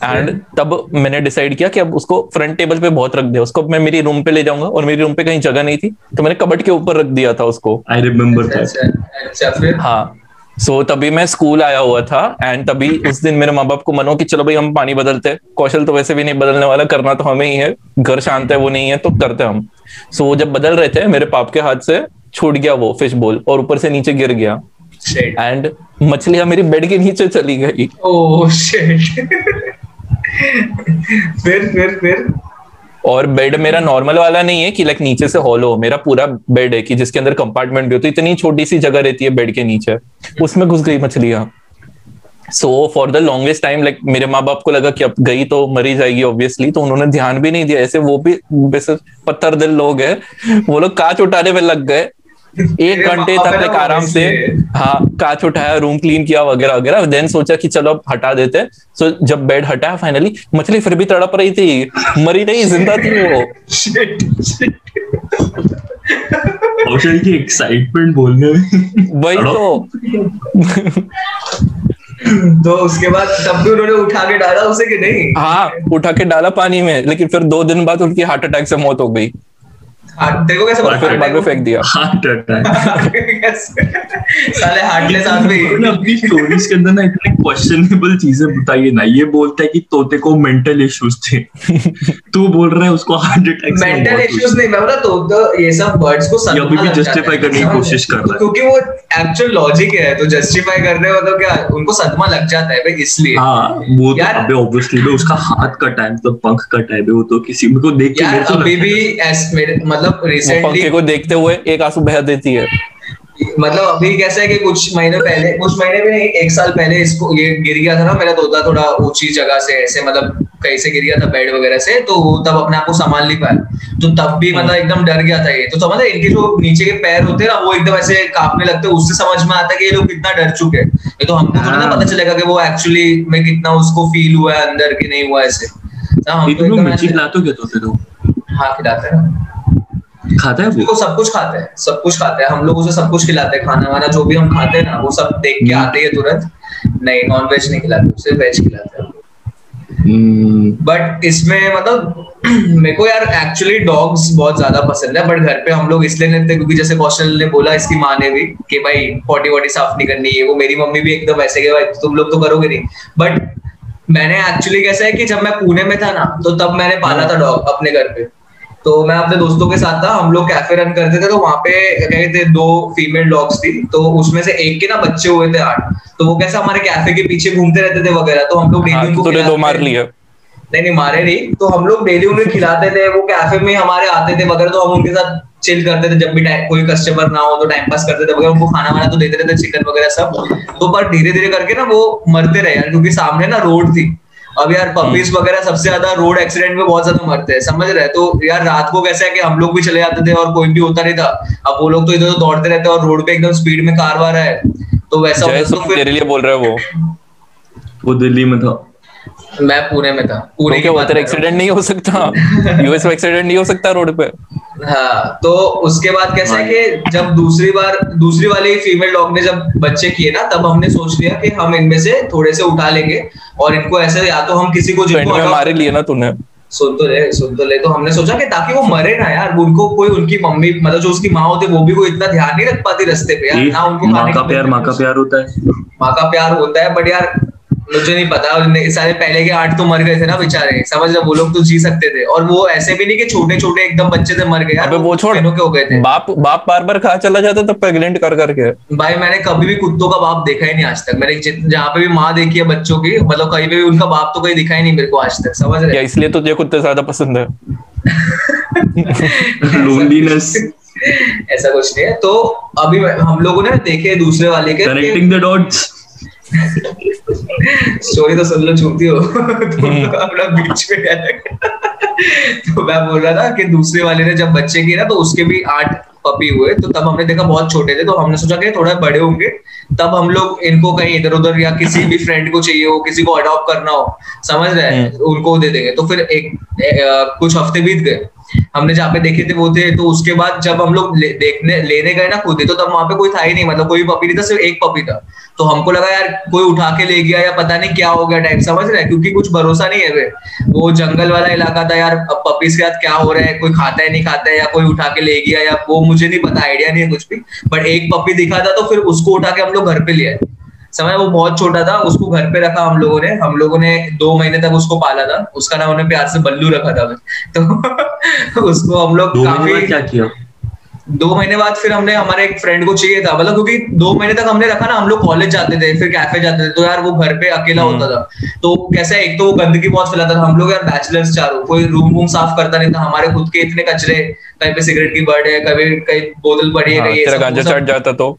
एंड तब मैंने डिसाइड किया कि अब उसको फ्रंट टेबल पे बहुत रख दिया। उसको मैं मेरी रूम पे ले जाऊँगा और मेरी रूम पे कहीं जगह नहीं थी तो मैंने कबट के ऊपर रख दिया था उसको। आई रिमेम्बर दैट अच्छा अच्छा फिर? हाँ। सो तभी मैं स्कूल आया हुआ था एंड तभी उस दिन मेरे माँ बाप को मनो कि चलो भाई हम पानी बदलते हैं। कौशल तो वैसे भी नहीं बदलने वाला करना तो हमें ही है। घर शांत है वो नहीं है तो करते हम। सो वो जब बदल रहे थे मेरे पाप के हाथ से छूट गया वो फ़िश बोल और ऊपर से नीचे गिर गया। एंड मछलियाँ मेरी बेड के नीचे चली गई। ओह शिट [LAUGHS] फिर फिर फिर। और बेड मेरा नॉर्मल वाला नहीं है कि लाइक नीचे से हॉलो मेरा पूरा बेड है कि जिसके अंदर कंपार्टमेंट भी है। इतनी छोटी सी जगह रहती है बेड के नीचे। उसमें घुस गई मछलियाँ so for the longest time like मेरे माँ बाप को लगा कि अब गई तो मरी जाएगी ऑब्वियसली तो उन्होंने ध्यान भी नहीं दिया। ऐसे वो भी, वैसे पत्थर दिल लोग हैं। वो लोग कांच उठाने में लग गए। एक घंटे तक ना, आराम से हाँ कांच उठाया रूम क्लीन किया वगैरह वगैरह देन सोचा कि चलो अब हटा देते। हैं सो जब बेड हटाया फाइनली मछली फिर भी तड़प रही थी। मरी नहीं ज़िंदा थी वो। की एक्साइटमेंट बोलने में। वही तो। तो उसके बाद तब भी उन्होंने उठा के डाला उसे कि नहीं? हाँ उठा के डाला पानी में लेकिन फिर दो दिन बाद उनकी हार्ट अटैक से मौत हो गई। देखो कैसे और फिर बाद में फेंक दिया। Heart attack. [LAUGHS] साले हार्टलेस आदमी उन्होंने अपनी स्टोरीज के अंदर ना इतने क्वेश्चनेबल चीज़ें बताई ना। ये बोलता है कि तोते को मेंटल इश्यूज़ थे। तू बोल रहा है उसको हार्ट अटैक मेंटल इश्यूज़ नहीं मैं ये सब वर्ड्स को अभी भी करने की कोशिश कर रहा है। क्योंकि वो एक्चुअल लॉजिक है तो जस्टिफाई करने में तो क्या उनको सदमा लग जाता है भाई इसलिए। हाँ वो तो अबे ऑब्वियसली उसका हाथ कटा है मतलब पंख कटा है वो तो किसी को देख के मेरे को अभी भी मेरे मतलब वो रिसेंटली को देखते हुए एक आँसू बहा देती है। मतलब अभी कैसा है कि कुछ महीने पहले कुछ महीने भी नहीं एक साल पहले इसको ये गिर गया था ना मेरा तोता थोड़ा ऊँची जगह से ऐसे मतलब कहीं से गिर गया था बेड वगैरह से तो वो तब अपने आप को संभाल नहीं पाया। तो तब भी मतलब एकदम डर गया था ये। तो समझ इनके जो नीचे के पैर होते हैं ना वो एकदम ऐसे कांपने लगते हैं उससे समझ में आता है कि ये लोग कितना डर चुके हैं। ये तो हमको थोड़ा ना हाँ। पता चलेगा कि वो एक्चुअली में कितना उसको फील हुआ है अंदर की नहीं हुआ ऐसे। हाँ, तो एकदम खिलाते हो। खाता है वो? सब कुछ खाते हैं सब कुछ खाते हैं। हम लोग उसे सब कुछ खिलाते हैं। खाना वाना जो भी हम खाते हैं ना वो सब देख के आते हैं तुरंत। नहीं नॉन वेज नहीं खिलाते उसे वेज खिलाते हैं। हम्म, बट इसमें मतलब [CLEARS THROAT] मेरे को यार एक्चुअली डॉग्स बहुत ज़्यादा पसंद है बट घर पे हम लोग इसलिए नहीं लेते क्योंकि जैसे कौशल ने बोला इसकी माँ ने भी कि भाई पॉटी वॉटी साफ़ नहीं करनी है वो मेरी मम्मी भी एकदम ऐसे कि भाई तुम लोग तो करोगे नहीं। बट मैंने एक्चुअली कैसा है कि जब मैं पुणे में था ना तो तब मैंने पाला था डॉग अपने घर पे। तो मैं अपने दोस्तों के साथ था हम लोग कैफ़े रन करते थे तो वहाँ पे कहते थे दो फीमेल डॉग्स थी तो उसमें से एक के ना बच्चे हुए थे आठ। तो वो कैसा हमारे कैफ़े के पीछे घूमते रहते थे वगैरह तो हम लोग हाँ, डेली उनको तूने दो मार। लिए। नहीं नहीं मारे नहीं। तो हम लोग डेली उन्हें खिलाते थे वो कैफ़े में हमारे आते थे वगैरह तो हम उनके साथ चिल करते थे जब भी टाइम कोई कस्टमर ना हो तो टाइम पास करते थे वगैरह उनको खाना वाना तो देते रहते चिकन वगैरह सब। तो पर धीरे धीरे करके ना वो मरते रहे क्योंकि सामने ना रोड थी। अब यार पपीज वगैरह सबसे ज़्यादा रोड एक्सीडेंट में बहुत ज़्यादा मरते हैं समझ रहे तो यार रात को कैसा है कि हम लोग भी चले जाते थे और कोई भी होता नहीं था। अब वो लोग तो इधर उधर दौड़ते रहते हैं और रोड पे एकदम स्पीड में कार वार है। तो वैसा तो फिर तेरे लिए बोल रहा है वो। वो दिल्ली में था। मैं पुणे में था। पुणे तो हूँ। एक्सीडेंट नहीं हो सकता। यूएस में एक्सीडेंट नहीं हो सकता रोड पे। हाँ तो उसके बाद कैसा है कि जब दूसरी बार दूसरी वाली फीमेल डॉग ने जब बच्चे किए ना तब हमने सोच लिया कि हम इनमें से थोड़े से उठा लेंगे और इनको ऐसे या तो हम किसी को जिनको में मारे लिए ना तूने। सुन तो ले सुन तो ले। तो हमने सोचा कि ताकि वो मरे ना यार उनको कोई उनकी मम्मी मतलब जो उसकी माँ होती है वो भी कोई इतना ध्यान नहीं रख पाती रस्ते पे यार ना उनको माँ का प्यार माँ का प्यार होता है। माँ का प्यार होता है बट यार मुझे नहीं पता। सारे पहले के आठ तो मर गए थे ना बेचारे। समझ लो वो लोग तो जी सकते थे। और वो ऐसे भी नहीं कि छोटे छोटे एकदम बच्चे थे मर गए। यार अबे वो छोड़ के हो गए थे। बाप बाप बार बार कहा चला जाता तब प्रेग्नेंट कर करके। भाई मैंने कभी भी कुत्तों का बाप देखा ही नहीं आज तक। मैंने जहाँ पे भी माँ देखी है बच्चों की मतलब कहीं पे भी उनका बाप तो कहीं दिखा ही नहीं मेरे को आज तक। समझ रहे इसलिए तुझे कुत्ते ज़्यादा पसंद है? लोनलीनेस [LAUGHS] ऐसा कुछ नहीं है। तो अभी हम लोगों ने देखे दूसरे वाले के। कनेक्टिंग द डॉट्स स्टोरी तो सुन लो छूती हो। [LAUGHS] तो अपना बीच में [LAUGHS] तो मैं बोल रहा था कि दूसरे वाले ने जब बच्चे किए ना तो उसके भी आठ पपी हुए तो तब हमने देखा बहुत छोटे थे तो हमने सोचा कि थोड़ा बड़े होंगे। तब हम लोग इनको कहीं इधर उधर या किसी भी फ्रेंड को चाहिए हो किसी को अडॉप्ट करना हो समझ रहे हैं? हम्म। उनको दे देंगे। तो फिर एक ए, आ, कुछ हफ़्ते बीत गए। हमने जहाँ पे देखे थे वो थे तो उसके बाद जब हम लोग ले, देखने लेने गए ना खुद ही तो तब वहाँ पे कोई था ही नहीं मतलब कोई पपी नहीं था सिर्फ़ एक पपी था। तो हमको लगा यार कोई उठा के ले गया या पता नहीं क्या हो गया टाइप समझ रहे क्योंकि कुछ भरोसा नहीं है वे वो जंगल वाला इलाका था यार अब पपीज के साथ क्या हो रहा है? कोई खाता है नहीं खाता है या कोई उठा के ले गया या वो मुझे नहीं पता आइडिया नहीं है कुछ भी। बट एक पपी दिखा था तो फिर उसको उठा के हम लोग घर पे लिया समय वो बहुत छोटा था उसको घर पे रखा हम लोगों ने। हम लोगों ने दो महीने तक उसको पाला था। उसका नाम हमने प्यार से बल्लू रखा था। [LAUGHS] तो उसको हम लोग काफ़ी क्या किया? दो महीने बाद फिर हमने हमारे एक फ्रेंड को चाहिए था। मतलब क्योंकि दो महीने तक हमने रखा ना हम लोग कॉलेज जाते थे फिर कैफ़े जाते थे तो यार वो घर पे अकेला होता था। तो कैसे एक तो वो गंदगी बहुत फैलाता था। हम लोग यार बैचलर्स चारों कोई रूम वूम साफ़ करता नहीं था। हमारे खुद के इतने कचरे कहीं पे सिगरेट की बर्ड है कभी कहीं बोतल पड़ी है हाँ, कहीं गांजा चढ़ जाता तो?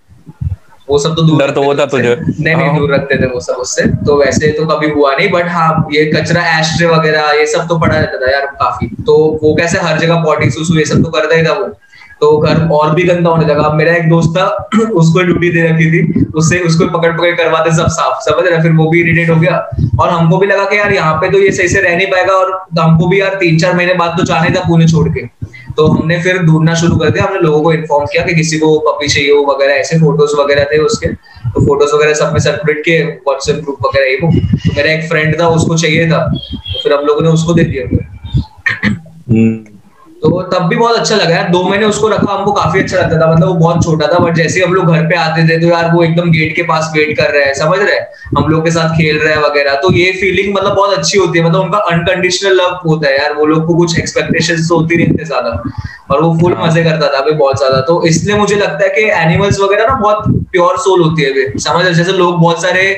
वो सब तो दूर डर तो होता थे तुझे। नहीं नहीं हाँ। दूर रखते थे वो सब उससे। तो वैसे तो कभी हुआ नहीं बट हाँ ये कचरा एस्ट्रे वगैरह ये सब तो पड़ा रहता था यार काफ़ी। तो वो कैसे हर जगह पॉटी सुसु ये सब तो करता ही था वो। तो घर और भी गंदा होने लगा। मेरा एक दोस्त था, उसको ड्यूटी दे रखी थी, उससे उसको पकड़ पकड़ करवाते सब साफ़, समझ रहे फिर वो भी इरिटेट हो गया। और हमको भी लगा कि यार यहाँ पे तो ये सही से रह नहीं पाएगा और हमको भी यार तीन चार महीने बाद तो जाना था पुणे छोड़ के। तो हमने फिर ढूंढना शुरू कर दिया, हमने लोगों को इन्फॉर्म किया कि किसी को पपी चाहिए हो वगैरह, ऐसे फ़ोटोज़ वगैरह थे उसके। तो फ़ोटोज़ वगैरह सब में सर्कुलेट किए व्हाट्सएप ग्रुप वगैरह, ये वो। तो मेरा एक फ्रेंड था, उसको चाहिए था। तो फिर हम लोगों ने उसको दे दिया। तो तब भी बहुत अच्छा लगा यार। दो महीने उसको रखा हमको काफ़ी अच्छा लगता था। मतलब वो बहुत छोटा था बट जैसे ही हम लोग घर पे आते थे तो यार वो एकदम गेट के पास वेट कर रहे हैं समझ रहे हैं? हम लोग के साथ खेल रहे हैं वगैरह। तो ये फीलिंग मतलब बहुत अच्छी होती है। मतलब उनका अनकंडीशनल लव होता है यार। वो लोग को कुछ एक्सपेक्टेशन होती नहीं इतने ज़्यादा। और वो फुल मज़े करता था अभी बहुत ज़्यादा। तो इसलिए मुझे लगता है कि एनिमल्स वगैरह ना बहुत प्योर सोल होती है अभी। समझ रहे जैसे लोग बहुत सारे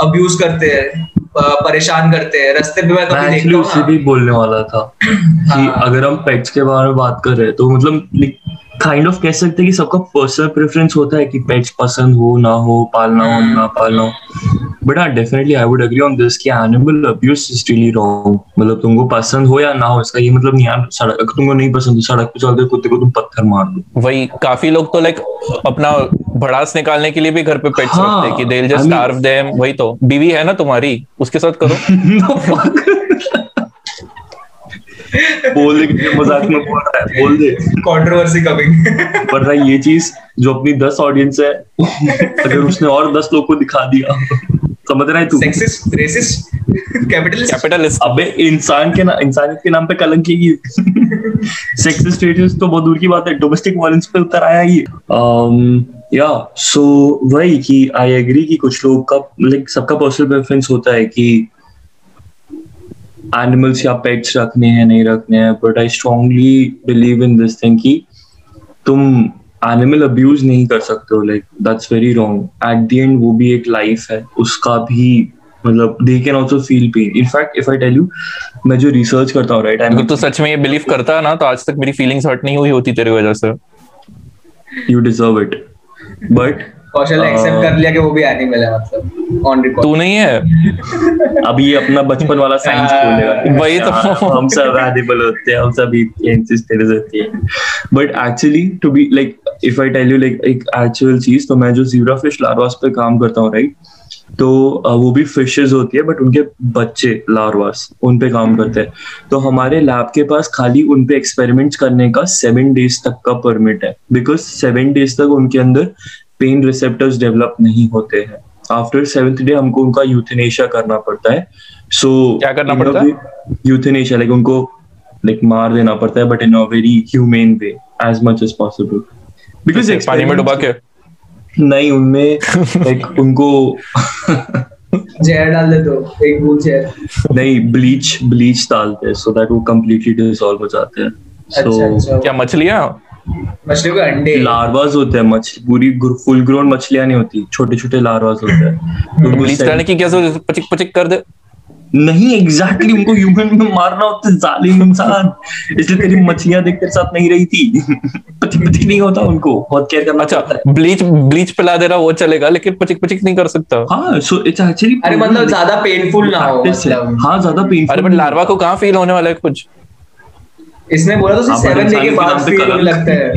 अब्यूज करते हैं परेशान करते हैं। रस्ते पे मैं कभी एक्चुअली देखता उससे भी बोलने वाला था [CLEARS THROAT] कि हाँ। अगर हम पेट्स के बारे में बात कर रहे हैं। तो मतलब काइंड ऑफ़ कह सकते हैं कि सबका पर्सनल प्रेफरेंस होता है कि पेट्स पसंद हो ना हो पालना हो ना पालना हो। बट हाँ definitely I would agree on this कि animal abuse is really wrong मतलब तुमको पसंद हो या ना हो इसका ये मतलब नहीं यार सड़क अगर तुमको नहीं पसंद तो सड़क पे चलते कुत्ते को तुम पत्थर मार दो। वही काफ़ी लोग तो लाइक अपना भड़ास निकालने के लिए भी घर पे पेट्स हाँ, रखते हैं कि they I just starve them वही तो बीवी है ना तुम्हारी उसके साथ करो। [LAUGHS] fuck. बोल दे कि मज़ाक में बोल रहा है बोल दे। कंट्रोवर्सी कमिंग पर भाई ये चीज़ जो अपनी दस ऑडियंस है अगर उसने और दस लोग को दिखा दिया समझ रहा है तू? सेक्सिस्ट रेसिस्ट कैपिटलिस्ट कैपिटलिस्ट अबे इंसान के ना इंसानियत के नाम पे कलंक की सेक्स स्टेटस तो बहुत दूर की बात है डोमेस्टिक वायलेंस पे उतर आया ही या सो वही कि आई एग्री कि कुछ लोग का लाइक सबका पर्सनल प्रेफरेंस होता है कि एनिमल्स या पेट्स रखने हैं नहीं रखने हैं but I strongly believe in this thing कि तुम एनिमल अब्यूज नहीं कर सकते हो like that's very wrong at the end वो भी एक लाइफ है उसका भी मतलब they can also feel pain in fact if I tell you मैं जो रिसर्च करता हूँ राइट अगर तू सच में ये बिलीव करता ना तो आज तक मेरी फीलिंग्स हर्ट नहीं हुई होती तेरी वजह से। You deserve it but Kaushal ने एक्सेप्ट कर लिया कि वो भी एनिमल है मतलब ऑन रिकॉर्ड तू नहीं है? [LAUGHS] अभी अपना बचपन वाला साइंस खोलेगा। वही तो। हाँ, हम सब [LAUGHS] एनिमल होते हैं हम सब एंसेस्टर्स होते हैं। But actually to be like if I tell you like एक एक्चुअल चीज़ तो मैं जो जीब्रा फ़िश लार्वास पे काम करता हूँ राइट तो वो भी फिशेस होती है बट उनके बच्चे लार्वास उन पे काम करते हैं। तो हमारे लैब के पास खाली उन पे एक्सपेरिमेंट्स करने का सेवन डेज़ तक का परमिट है। बिकॉज़ सेवन डेज़ तक उनके अंदर पेन रिसेप्टर्स डेवलप नहीं होते हैं। आफ्टर सेवेंथ डे हमको उनका यूथनेशिया करना पड़ता है। सो so, क्या करना पड़ता है? यूथनेशिया लाइक उनको लाइक मार देना पड़ता है but in a very humane way as much as possible because पानी में डुबा के? नहीं उनमें लाइक उनको जहर डाल दे तो एक बूंद जहर। नहीं ब्लीच ब्लीच डालते हैं सो दैट वो कम्प्लीटली डिसॉल्व हो जाते हैं। अच्छा सो अच्छा। क्या मछलियाँ? मछलियों के अंडे। लार्वास होते हैं मछली पूरी फुल ग्रोन मछलियाँ नहीं होती छोटे छोटे लार्वाज होते हैं। तो उनको करने की क्या पचिक पचिक कर दे। नहीं एग्जैक्टली exactly, उनको ह्यूमन में मारना होता है जालिम इंसान। इसलिए तेरी मछलियाँ देख तेरे साथ नहीं रही थी। पचिक पचिक नहीं होता उनको बहुत केयर करना अच्छा ब्लीच ब्लीच पिला दे रहा वो चलेगा लेकिन पचिक पचिक नहीं कर सकता। हाँ सो इट्स एक्चुअली अरे मतलब ज़्यादा पेनफुल ना हो मतलब। हाँ ज़्यादा पेनफुल अरे बट लार्वा को कहाँ फील होने वाला है कुछ? इसने बोला तो सेवन डे के बाद फील होने लगता है।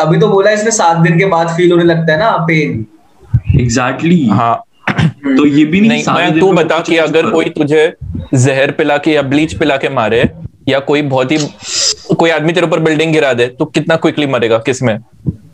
अभी तो बोला इसने सात दिन के बाद फील होने लगता है ना पेन एग्जैक्टली हाँ। तो ये भी नहीं, नहीं मैं तू बता कि अगर कोई तुझे जहर पिला के या ब्लीच पिला के मारे या कोई बहुत ही कोई आदमी तेरे ऊपर बिल्डिंग गिरा दे तो कितना क्विकली मरेगा? किसमें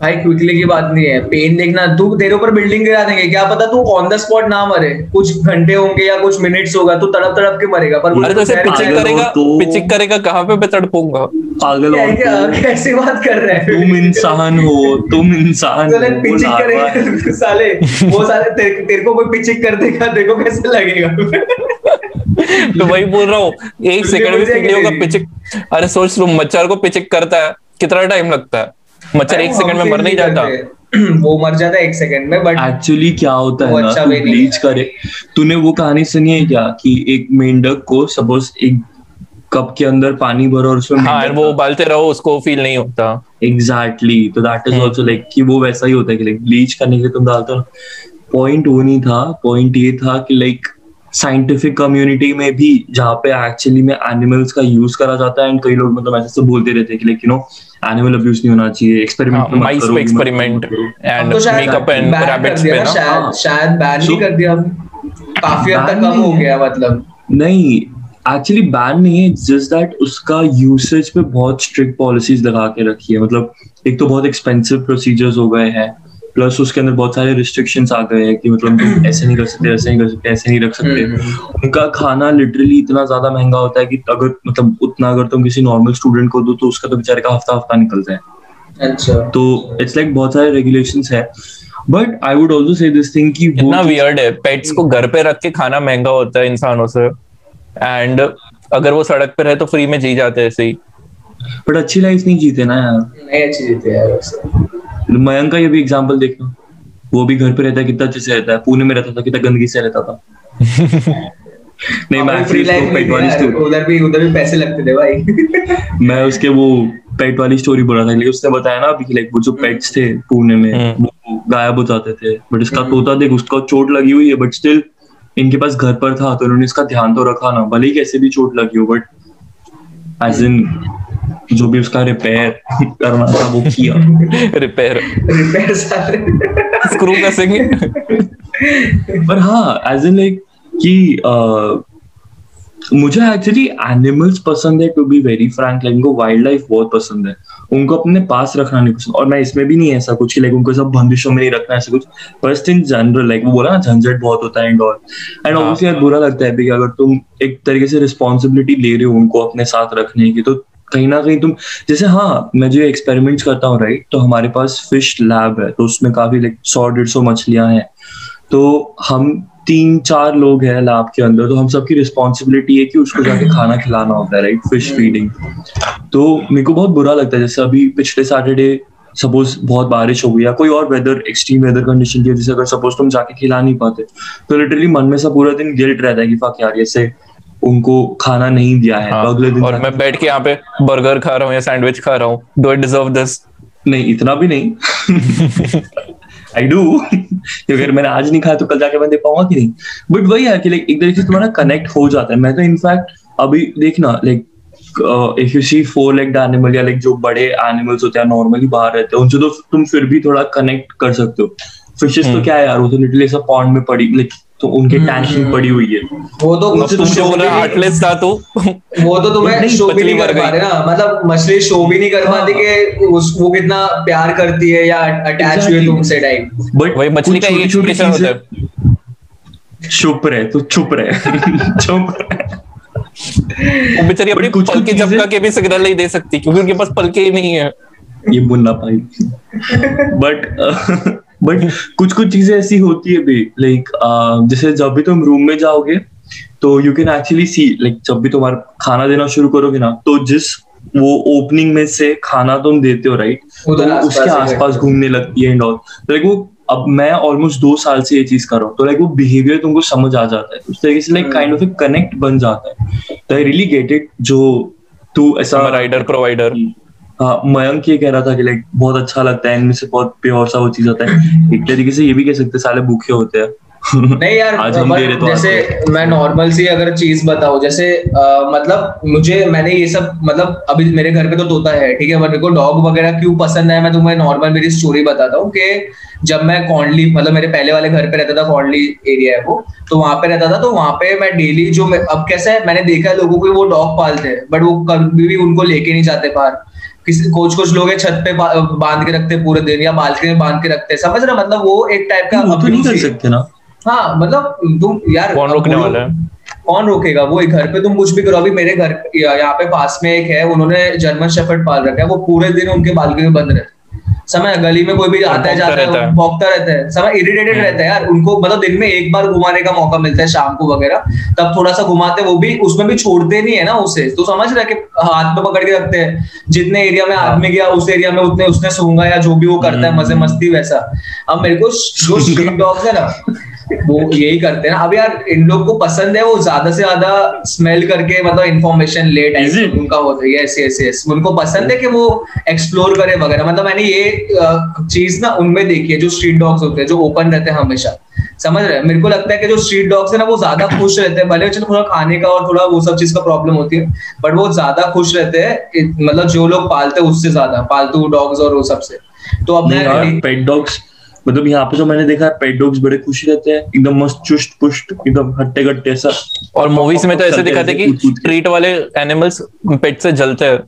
भाई क्विकली की बात नहीं है। पेन देखना तू तेरे ऊपर बिल्डिंग गिरा देंगे। क्या पता तू ऑन द स्पॉट ना मरे। कुछ घंटे होंगे या कुछ मिनट्स होगा तू तड़प तड़प के मरेगा पर अरे तो ऐसे पिचिक करेगा तो... पिचिक करेगा कहाँ पे मैं तड़पूँगा? पागल हो क्या कैसी बात कर रहे हैं? तुम इंसान हो तुम इंसान हो पिचिक करेगा। साले वो साले तेरे, तेरे को कोई पिचिक कर देगा देखो कैसे लगेगा। तो वही बोल रहा हूँ एक सेकंड भी फील नहीं होगा पिचिक। अरे सोच तुम मच्छर को पिचिक करता है कितना टाइम लगता है? मच्छर एक सेकंड में मर नहीं जाता। [CLEARS THROAT] वो मर जाता है एक सेकंड में बट एक्चुअली क्या होता है ना अच्छा तू ब्लीच करे। तूने वो कहानी सुनी है क्या कि एक मेंढक को सपोज़ एक कप के अंदर पानी भरो और उसमें हाँ वो उबालते रहो उसको फील नहीं होता। एग्जैक्टली तो दैट इज़ आल्सो लाइक कि वो वैसा ही होता है कि लाइक ब्लीच करने के लिए तुम डालते हो। पॉइंट वो नहीं था पॉइंट ये था कि लाइक साइंटिफिक कम्युनिटी में भी जहाँ पे एक्चुअली में एनिमल्स का यूज़ करा जाता है एंड कई लोग मतलब ऐसे से बोलते रहते हैं कि like you know animal abuse नहीं होना चाहिए एक्सपेरिमेंट माइस पे experiment and makeup and rabbits पे ना। शायद शायद बैन नहीं कर दिया। काफ़ी हद तक कम हो गया मतलब। नहीं एक्चुअली बैन नहीं है जस्ट दैट उसका यूसेज पे बहुत स्ट्रिक्ट पॉलिसीज़ लगा के रखी है। मतलब एक तो बहुत एक्सपेंसिव प्रोसीजर्स हो गए हैं प्लस उसके अंदर बहुत सारे रिस्ट्रिक्शन आ गए हैं कि मतलब तुम ऐसे नहीं कर सकते ऐसे नहीं कर सकते ऐसे नहीं रख सकते। हम्म। उनका खाना लिटरली इतना ज़्यादा महँगा होता है कि अगर मतलब उतना अगर तुम किसी नॉर्मल स्टूडेंट को दो तो उसका तो बेचारे का हफ़्ता हफ़्ता निकलता है अच्छा। तो इट्स लाइक बहुत सारे रेगुलेशन है। But I would also say this thing की इतना वियर्ड है। पेट्स को घर पे रख के खाना महँगा होता है इंसानों से। एंड अगर वो सड़क पे रहे तो फ्री में जी जाते हैं ऐसे ही। बट अच्छी लाइफ नहीं जीते ना यार। नहीं अच्छी जीते यार मयंक का ये भी एग्ज़ाम्पल देखना वो भी घर पे रहता है कितना अच्छे से रहता है। पुणे में रहता था कितना गंदगी से रहता था। [LAUGHS] नहीं मैं पेट वाली स्टोरी उधर भी उधर भी पैसे लगते थे भाई। [LAUGHS] मैं उसके वो पेट वाली स्टोरी बोल रहा था लेकिन उसने बताया ना अभी लाइक वो जो पेट्स थे पुणे में हम्म। वो गायब हो जाते थे। बट इसका हम्म। तोता देख उसका चोट लगी हुई है बट स्टिल इनके पास घर पर था तो इन्होंने इसका ध्यान तो रखा ना। भले ही कैसे भी चोट लगी हो बट एज इन जो भी उसका रिपेयर करना था वो किया। रिपेयर रिपेयर स्क्रू कसेंगे। पर हाँ एज इन लाइक कि मुझे एक्चुअली एनिमल्स पसंद है to be very frank like उनको वाइल्ड लाइफ बहुत पसंद है। उनको अपने पास रखना नहीं पसंद। और मैं इसमें भी नहीं ऐसा कुछ लाइक उनको सब बंदिशों में नहीं रखना ऐसा कुछ। फ़र्स्ट इन जनरल लाइक वो बोला ना झंझट बहुत होता है एंड ऑल एंड ऑब्वियसली बुरा लगता है कि अगर तुम एक तरीके से रिस्पॉन्सिबिलिटी ले रहे हो उनको अपने साथ रखने की तो कहीं ना कहीं तुम जैसे हाँ मैं जो एक्सपेरिमेंट्स करता हूँ राइट तो हमारे पास फ़िश लैब है तो उसमें काफ़ी लाइक सौ डेढ़ सौ मछलियाँ हैं। तो हम तीन चार लोग हैं लैब के अंदर तो हम सबकी रिस्पॉन्सिबिलिटी है कि उसको जाके [CLEARS THROAT] खाना खिलाना होता है राइट फ़िश फीडिंग तो मेरे को बहुत बुरा लगता है जैसे अभी पिछले सैटरडे सपोज़ बहुत बारिश हो गई या कोई और वेदर एक्सट्रीम वेदर कंडीशन की जैसे अगर सपोज़ तुम जाके खिला नहीं पाते तो लिटरली मन में सब पूरा दिन गिल्ट रहता है कि फक यार ऐसे उनको खाना नहीं दिया है। हाँ, अगले दिन और मैं बैठ के यहाँ पे बर्गर खा रहा हूँ या सैंडविच खा रहा हूँ। डू आई डिजर्व दिस नहीं इतना भी नहीं। [LAUGHS] आई डू क्योंकि अगर मैंने आज नहीं खाया तो कल जाके मैं दे पाऊँगा कि नहीं। बट वही है कि लाइक एक तरीके से तुम्हारा कनेक्ट हो जाता है। मैं तो इनफैक्ट अभी देखना like if you see four leg animal या लाइक जो बड़े एनिमल्स होते हैं नॉर्मली बाहर रहते हैं उनसे तो तुम फिर भी थोड़ा कनेक्ट कर सकते हो। फिशेस तो हम्म। क्या है यार वो तो लिटरली ऐसा पॉन्ड में पड़ी लाइक तो उनके टैंक में पड़ी हुई है। वो तो मुझे तुम जो बोल रहे हार्टलेस था तो? वो तो तुम्हें शो भी नहीं कर पा रहे ना। मतलब मछली शो भी नहीं कर। पाती कि वो कितना प्यार करती है या अटैच हुई तुमसे टाइप बट वही मछली का एक एक्सप्रेशन होता है। चुप रहे तो चुप रहे। [LAUGHS] चुप वो बेचारी अपनी पल के झपका के भी सिग्नल नहीं दे सकती क्योंकि उनके पास पलके ही नहीं है। ये मुन्ना पाई। [LAUGHS] बट बट [LAUGHS] कुछ कुछ चीज़ें ऐसी होती है भी लाइक जैसे जब भी तुम रूम में जाओगे तो you can actually see like जब भी तुम्हारा खाना देना शुरू करोगे ना तो जिस वो ओपनिंग में से खाना तुम देते हो राइट तो उसके आसपास घूमने लगती है एंड ऑल लाइक वो अब मैं ऑलमोस्ट दो साल से ये चीज़ कर रहा हूँ तो लाइक वो बिहेवियर तुमको समझ आ जाता है। उस तरीके से like kind of a connect बन जाता है। तो आई रियली गेट इट जो तू ऐसा राइडर प्रोवाइडर हाँ मयंक ये कह रहा था कि लाइक बहुत अच्छा लगता है इनमें से बहुत प्योर सा वो चीज़ होता है। एक तरीके से ये भी कह सकते हैं साले भूखे होते हैं। नहीं यार [LAUGHS] आज हम दे रहे तो जैसे मैं नॉर्मल सी अगर चीज़ बताऊँ जैसे आ, मतलब मुझे मैंने ये सब मतलब अभी मेरे घर पे तो तोता है ठीक है मेरे को डॉग वगैरह क्यों पसंद है मैं तुम्हें नॉर्मल मेरी स्टोरी बताता हूँ कि जब मैं कॉन्डली मतलब मेरे पहले वाले घर पे रहता था कौंडली एरिया है वो तो वहाँ पे रहता था तो वहाँ पे मैं डेली जो मैं, अब कैसा है मैंने देखा है लोगों को वो डॉग पालते हैं बट वो कभी भी उनको लेके नहीं जाते बाहर। किसी कुछ कुछ लोग छत पे बाँध के रखते पूरे दिन या बालकनी में बाँध के रखते हैं। समझ रहे मतलब वो एक टाइप का तो नहीं कर सकते ना। हाँ मतलब तुम यार कौन रोकने वाला है? कौन रोकेगा? वो एक घर पे तुम कुछ भी करो। अभी मेरे घर यहाँ पे पास में एक है उन्होंने जर्मन शेफर्ड पाल रखा है। वो पूरे दिन उनके बालकनी में बंद रहते समय गली में कोई भी आता है जाता है भोगता रहता है। समय इरिटेटेड हम्म। रहता है यार। उनको मतलब दिन में एक बार घुमाने का मौका मिलता है शाम को वगैरह। तब थोड़ा सा घुमाते वो भी उसमें भी छोड़ते नहीं है ना उसे। तो समझ रहे कि हाथ में पकड़ के रखते हैं। जितने एरिया में आदमी गया उस एरिया में उतने उसने सूँगा या जो भी वो करता है मज़े मस्ती वैसा। अब मेरे को जो [LAUGHS] स्ट्रीट डॉग्स है ना वो यही करते हैं। अब यार इन लोग को पसंद है वो ज़्यादा से ज़्यादा स्मेल करके मतलब इन्फॉर्मेशन लेट है उनका होता है यस यस यस उनको पसंद है कि वो एक्सप्लोर करे वगैरह। मतलब मैंने ये चीज़ ना उनमें देखी है जो स्ट्रीट डॉग्स होते हैं जो ओपन रहते हैं हमेशा। समझ रहे हैं? मेरे को लगता है कि जो स्ट्रीट डॉग्स है ना वो ज़्यादा खुश रहते हैं। भले चलो थोड़ा खाने का और थोड़ा वो सब चीज़ का प्रॉब्लम होती है बट वो ज़्यादा खुश रहते हैं। मतलब जो लोग पालते हैं उससे ज़्यादा पालतू डॉग्स और वो सबसे। तो अपने पेट डॉग्स मतलब यहाँ पे जो मैंने देखा है पेट डॉग्स बड़े खुश रहते हैं एकदम मस्त चुष्ट पुष्ट एकदम हट्टे गट्टे ऐसा। और मूवीज़ में तो ऐसे दिखाते कि स्ट्रीट वाले एनिमल्स पेट से जलते हैं।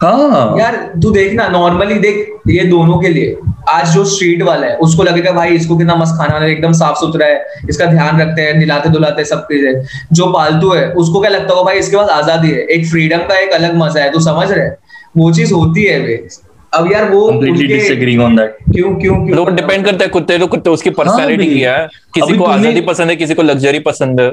हाँ। यार तू देख ना नॉर्मली देख ये दोनों के लिए आज जो स्ट्रीट वाला है उसको लगेगा भाई इसको कितना मस्त खाना वाला एकदम साफ़ सुथरा है इसका ध्यान रखते हैं निलाते दुलाते सब चीज़ें। जो पालतू है उसको क्या लगता होगा भाई इसके पास आज़ादी है एक फ्रीडम का एक अलग मज़ा है तू समझ रहे वो चीज़ होती है वे। अब यार वो क्यों क्यों क्यों? लोग डिपेंड करते हैं कुत्ते तो कुत्ते उसकी पर्सनालिटी हाँ क्या है? किसी को आज़ादी पसंद है किसी को लग्जरी पसंद है।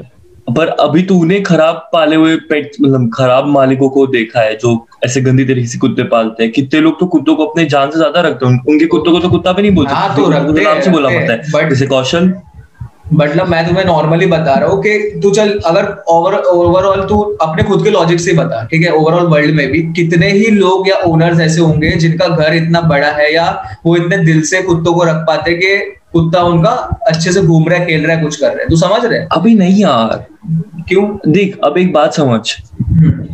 पर अभी तूने खराब पाले हुए पेट मतलब खराब मालिकों को देखा है जो ऐसे गंदी तरीके से कुत्ते पालते हैं। कितने लोग तो कुत्तों को अपने जान से ज़्यादा रखते हैं। उनके कुत्तों को तो कुत्ता भी नहीं बोलते। हाँ, तो नाम से बोला पड़ता है। जैसे कौशल। मतलब मैं तुम्हें नॉर्मली बता रहा हूँ कि तू चल, अगर ओवर ओवरऑल तू अपने खुद के लॉजिक से बता, ठीक है? ओवरऑल वर्ल्ड में भी कितने ही लोग या ओनर्स ऐसे होंगे जिनका घर इतना बड़ा है या वो इतने दिल से कुत्तों को रख पाते कि कुत्ता उनका अच्छे से घूम रहा है, खेल रहा है, कुछ कर रहा है। तू समझ रहे अभी नहीं यार। क्यों? देख अब एक बात समझ।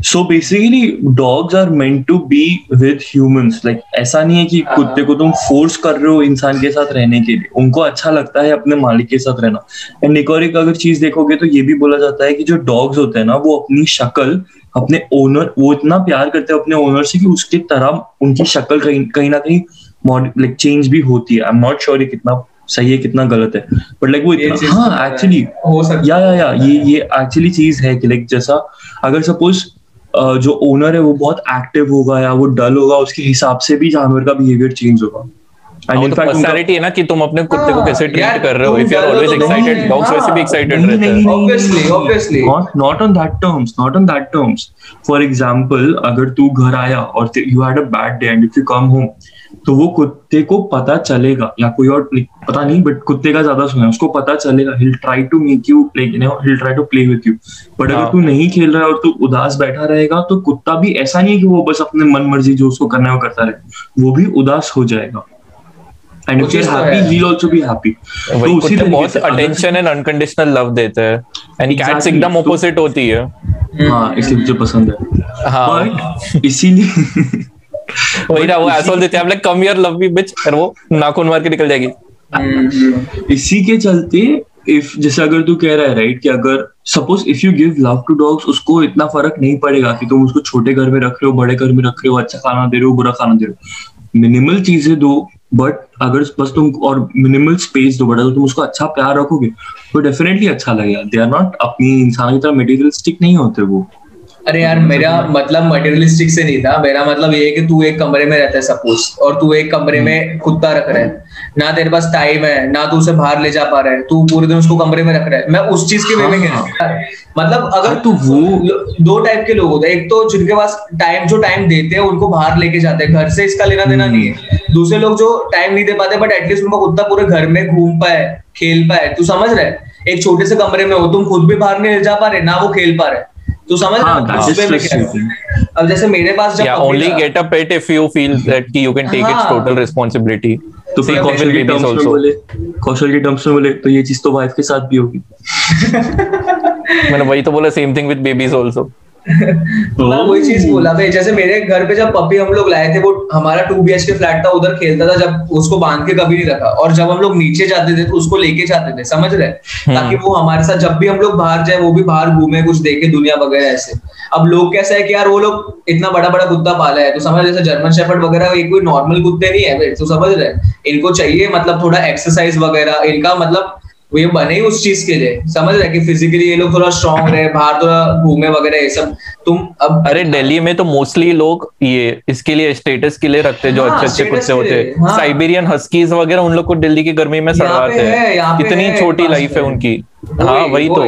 So basically dogs are meant to be with humans like ऐसा नहीं है कि हाँ। कुत्ते को तुम फोर्स कर रहे हो इंसान के साथ रहने के लिए। उनको अच्छा लगता है अपने मालिक के साथ रहना। एंड एक और एक अगर चीज़ देखोगे तो ये भी बोला जाता है कि जो डॉग्स होते हैं ना वो अपनी शक्ल अपने ओनर वो इतना प्यार करते हैं अपने ओनर से कि उसकी तरह उनकी शक्ल कहीं कहीं ना कहीं लाइक चेंज भी होती है। आई एम नॉट श्योर कितना सही है कितना गलत है। बट लाइक वो इतना हाँ एक्चुअली या या या ये ये एक्चुअली चीज़ है कि लाइक जैसा अगर सपोज़ जो ओनर है वो बहुत एक्टिव होगा या वो डल होगा उसके हिसाब से भी जानवर का बिहेवियर चेंज होगा। पर्सनालिटी है ना कि तुम अपने कुत्ते को हाँ, कैसे ट्रीट कर रहे हो? If you are always excited dogs वैसे भी एक्साइटेड रहते हैं। Obviously obviously not not on that terms not on that terms for example अगर तू घर आया और you had a bad day and if you come home तो वो कुत्ते को पता चलेगा या कोई और पता नहीं बट कुत्ते का ज़्यादा सुना है उसको पता चलेगा he'll try to make you play he'll try to play with you but अगर हाँ। तू नहीं खेल रहा है और तू उदास बैठा रहेगा तो कुत्ता भी ऐसा नहीं है कि वो बस अपने मन मर्ज़ी जो उसको करना है वो करता रहे वो भी उदास हो जाएगा। And if you are happy also be happy तो उसी तरह बहुत अटेंशन एंड अनकंडीशनल लव देते हैं। एंड कैट्स एकदम ऑपोजिट होती है। हाँ इसलिए मुझे पसंद है। हाँ। इसीलिए वही ना वो एसोल देते हैं like come here love me bitch और वो नाखून मार के निकल जाएगी। इसी के चलते इफ़ जैसे अगर तू कह रहा है राइट कि अगर suppose if you give love to dogs उसको इतना फ़र्क नहीं पड़ेगा कि तुम उसको छोटे घर में रख रहे हो, बड़े घर में रख रहे हो अच्छा खाना दे रहे हो, बुरा खाना दे रहे हो। मिनिमल चीज़ें दो बट अगर बस तुम, और मिनिमल स्पेस दो बट अगर तुम उसको अच्छा प्यार रखोगे तो डेफिनेटली अच्छा लगेगा। दे आर नॉट अपनी, इंसान की तरह मटेरियलिस्टिक नहीं होते वो। अरे यार मेरा मतलब मटेरियलिस्टिक से नहीं था। मेरा मतलब ये है कि तू एक कमरे में रहता है सपोज़ और तू एक कमरे में कुत्ता रख रहा है। ना तेरे पास टाइम है ना तू उसे बाहर ले जा पा रहा है। तू पूरे दिन उसको कमरे में रख रहा है। मैं उस चीज़ के वे में रहा हूँ। मतलब अगर तू वो दो टाइप के लोग होते हैं। एक तो जिनके पास टाइम जो टाइम देते हैं उनको बाहर लेके जाते हैं। घर से इसका लेना देना नहीं है। दूसरे लोग जो टाइम नहीं दे पाते बट एटलीस्ट उनका कुत्ता पूरे घर में घूम पाए खेल पाए। तू समझ रहे एक छोटे से कमरे में हो तुम खुद भी बाहर नहीं ले जा पा रहे ना वो खेल पा रहे। तू समझ अब जैसे मेरे पास जब only get a pet if you feel that कि you can take its total responsibility तो फिर कौशल के टर्म्स में बोले। कौशल के टर्म्स में बोले तो ये चीज़ तो वाइफ के साथ भी होगी। मैंने वही तो बोला same thing with babies also मैं वही चीज़ बोला भाई जैसे मेरे घर पे जब पप्पी हम लोग लाए थे वो हमारा टू बीएच के फ्लैट था उधर खेलता था जब उसको बाँध के कभी नहीं रखा। और जब हम लोग नीचे जाते थे तो उसको लेके जाते थे समझ रहे? ताकि वो हमारे साथ जब भी हम लोग बाहर जाए वो भी बाहर घूमे कुछ देखे दुनिया वगैरह ऐसे। अब लोग कैसा है कि यार वो लोग इतना बड़ा बड़ा कुत्ता पाला है तो समझ जैसे जर्मन शेफर्ड वगैरह ये कोई नॉर्मल कुत्ते नहीं है तो समझ रहे? इनको चाहिए मतलब थोड़ा एक्सरसाइज वगैरह इनका मतलब वो ये बने ही उस चीज़ के लिए। समझ रहे कि फिजिकली ये लोग थोड़ा स्ट्रांग रहे बाहर थोड़ा घूमे वगैरह ये सब। तुम अब अरे दिल्ली में तो मोस्टली लोग ये इसके लिए स्टेटस के लिए रखते जो हाँ, अच्छे अच्छे कुत्ते होते हैं। हाँ। साइबेरियन हस्कीज वगैरह उन लोग को दिल्ली की गर्मी में सड़वाते है, कितनी छोटी लाइफ है उनकी। हाँ वही तो।